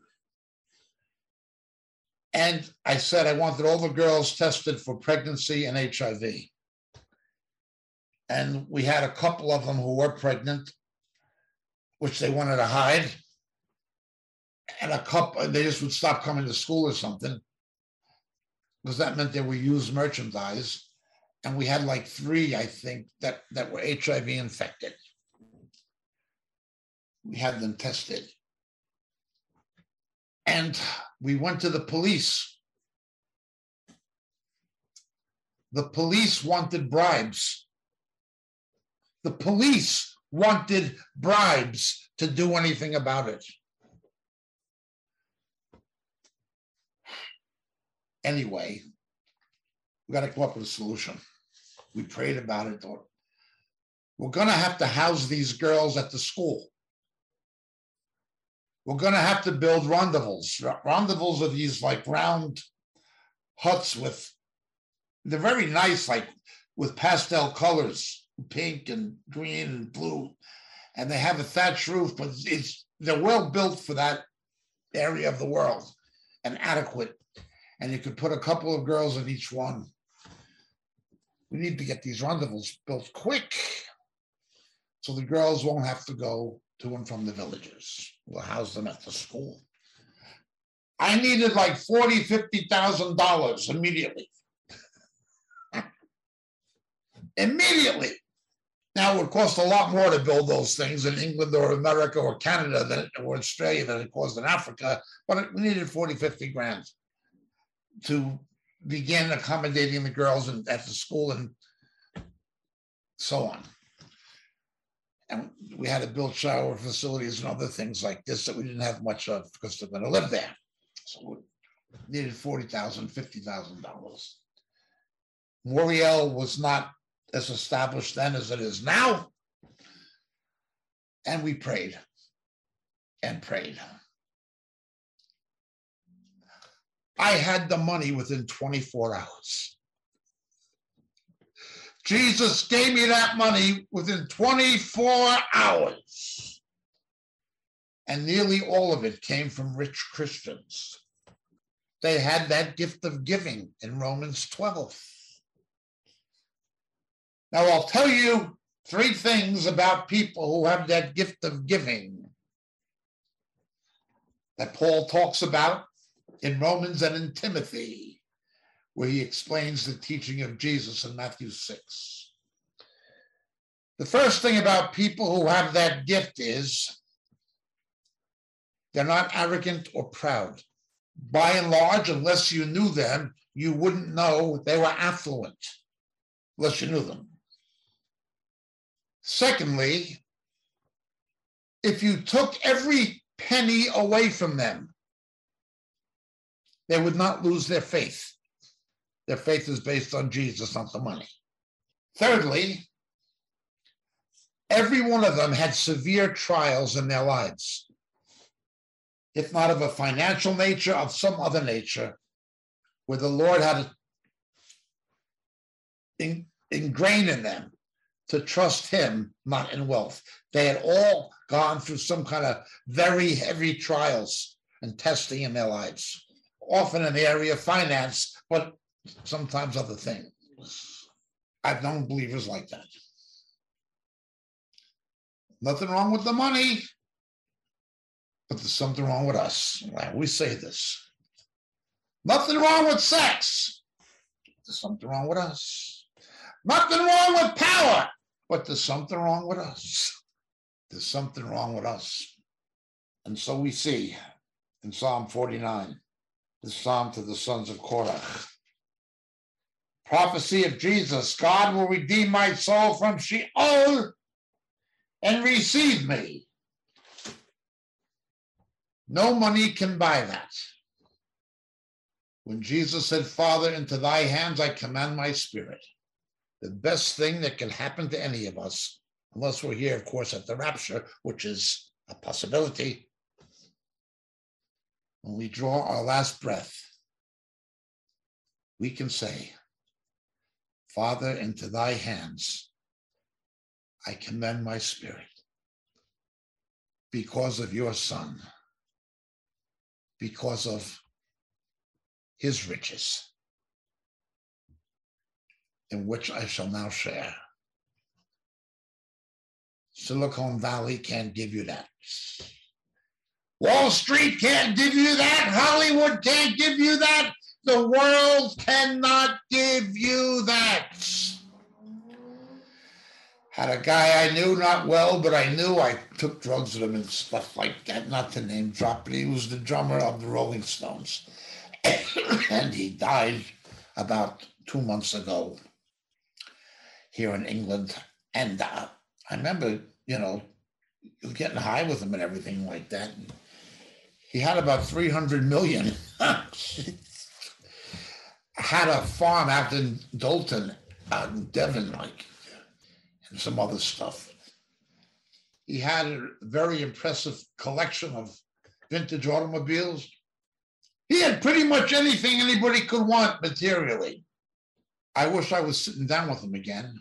And I said I wanted all the girls tested for pregnancy and HIV. And we had a couple of them who were pregnant, which they wanted to hide. And a couple, they just would stop coming to school or something, because that meant they were used merchandise. And we had like three, I think, that, that were HIV infected. We had them tested. And we went to the police. The police wanted bribes. The police wanted bribes to do anything about it. Anyway, we got to come up with a solution. We prayed about it. We're going to have to house these girls at the school. We're going to have to build rondavels. Rondavels are these like round huts with, they're very nice, like with pastel colors, pink and green and blue. And they have a thatched roof, but it's they're well built for that area of the world and adequate. And you could put a couple of girls in each one. We need to get these rondavels built quick so the girls won't have to go to and from the villages. We'll house them at the school. I needed like forty, fifty thousand dollars immediately. [LAUGHS] immediately. Now it would cost a lot more to build those things in England or America or Canada than or Australia than it cost in Africa, but we needed 40, 50 grand to begin accommodating the girls at the school and so on. And we had to build shower facilities and other things like this that we didn't have much of because they're going to live there. So we needed $40,000, $50,000. Moriel was not as established then as it is now. And we prayed and prayed. I had the money within 24 hours. Jesus gave me that money within 24 hours. And nearly all of it came from rich Christians. They had that gift of giving in Romans 12. Now, I'll tell you three things about people who have that gift of giving that Paul talks about in Romans and in Timothy, where he explains the teaching of Jesus in Matthew 6. The first thing about people who have that gift is they're not arrogant or proud. By and large, unless you knew them, you wouldn't know they were affluent, unless you knew them. Secondly, if you took every penny away from them, they would not lose their faith. Their faith is based on Jesus, not the money. Thirdly, every one of them had severe trials in their lives, if not of a financial nature, of some other nature, where the Lord had ingrained in them to trust him, not in wealth. They had all gone through some kind of very heavy trials and testing in their lives, often in the area of finance, but sometimes other things. I've known believers like that. Nothing wrong with the money, but there's something wrong with us. We say this. Nothing wrong with sex. There's something wrong with us. Nothing wrong with power. But there's something wrong with us. There's something wrong with us. And so we see in Psalm 49, the psalm to the sons of Korah. Prophecy of Jesus God will redeem my soul from Sheol and receive me. No money can buy that. When Jesus said, Father, into thy hands I commend my spirit the best thing that can happen to any of us, unless we're here, of course, at the rapture, which is a possibility, when we draw our last breath, we can say, Father, into thy hands I commend my spirit because of your Son, because of his riches in which I shall now share. Silicon Valley can't give you that. Wall Street can't give you that. Hollywood can't give you that. The world cannot give you that. Had a guy I knew not well, but I knew I took drugs with him and stuff like that. Not to name drop, but he was the drummer of the Rolling Stones. [COUGHS] and he died about two months ago here in England. And uh, I remember, you know, getting high with him and everything like that. He had about 300 million. [LAUGHS] had a farm out in Dolton, out in Devon, like, and some other stuff. He had a very impressive collection of vintage automobiles. He had pretty much anything anybody could want materially. I wish I was sitting down with him again,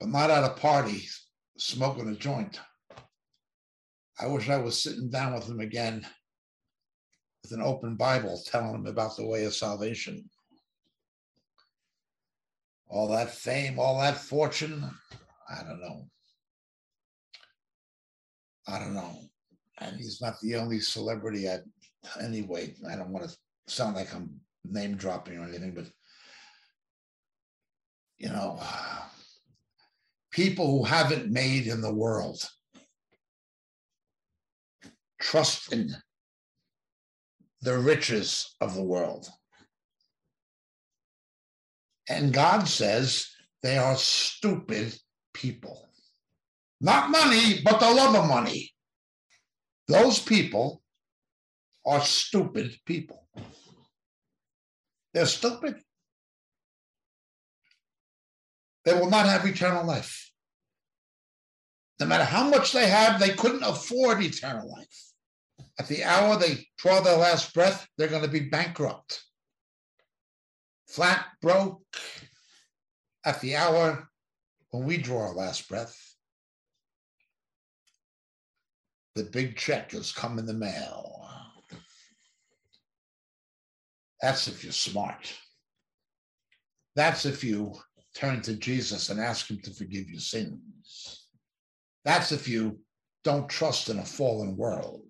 but not at a party smoking a joint. I wish I was sitting down with him again with an open Bible telling him about the way of salvation. All that fame, all that fortune, I don't know. I don't know. And he's not the only celebrity at anyway. I don't want to sound like I'm name dropping or anything, but you know, people who haven't made in the world trust in the riches of the world. And God says they are stupid people. Not money, but the love of money. Those people are stupid people. They're stupid. They will not have eternal life. No matter how much they have, they couldn't afford eternal life. At the hour they draw their last breath, they're going to be bankrupt, flat broke. At the hour when we draw our last breath, the big check has come in the mail. That's if you're smart. That's if you turn to Jesus and ask him to forgive your sins. That's if you don't trust in a fallen world.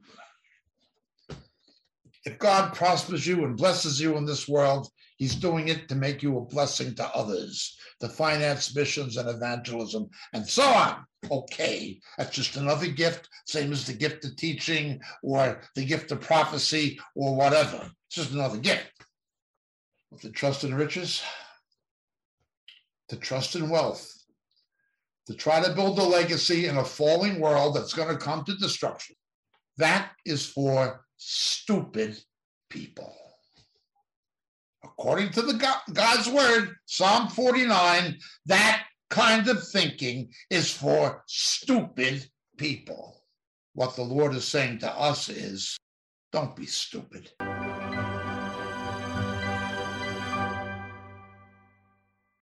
If God prospers you and blesses you in this world, He's doing it to make you a blessing to others, to finance missions and evangelism, and so on. Okay, that's just another gift, same as the gift of teaching or the gift of prophecy or whatever. It's just another gift. But to trust in riches, to trust in wealth, to try to build a legacy in a falling world that's going to come to destruction, that is for stupid people. According to the God, God's word, Psalm 49, that kind of thinking is for stupid people. What the Lord is saying to us is don't be stupid.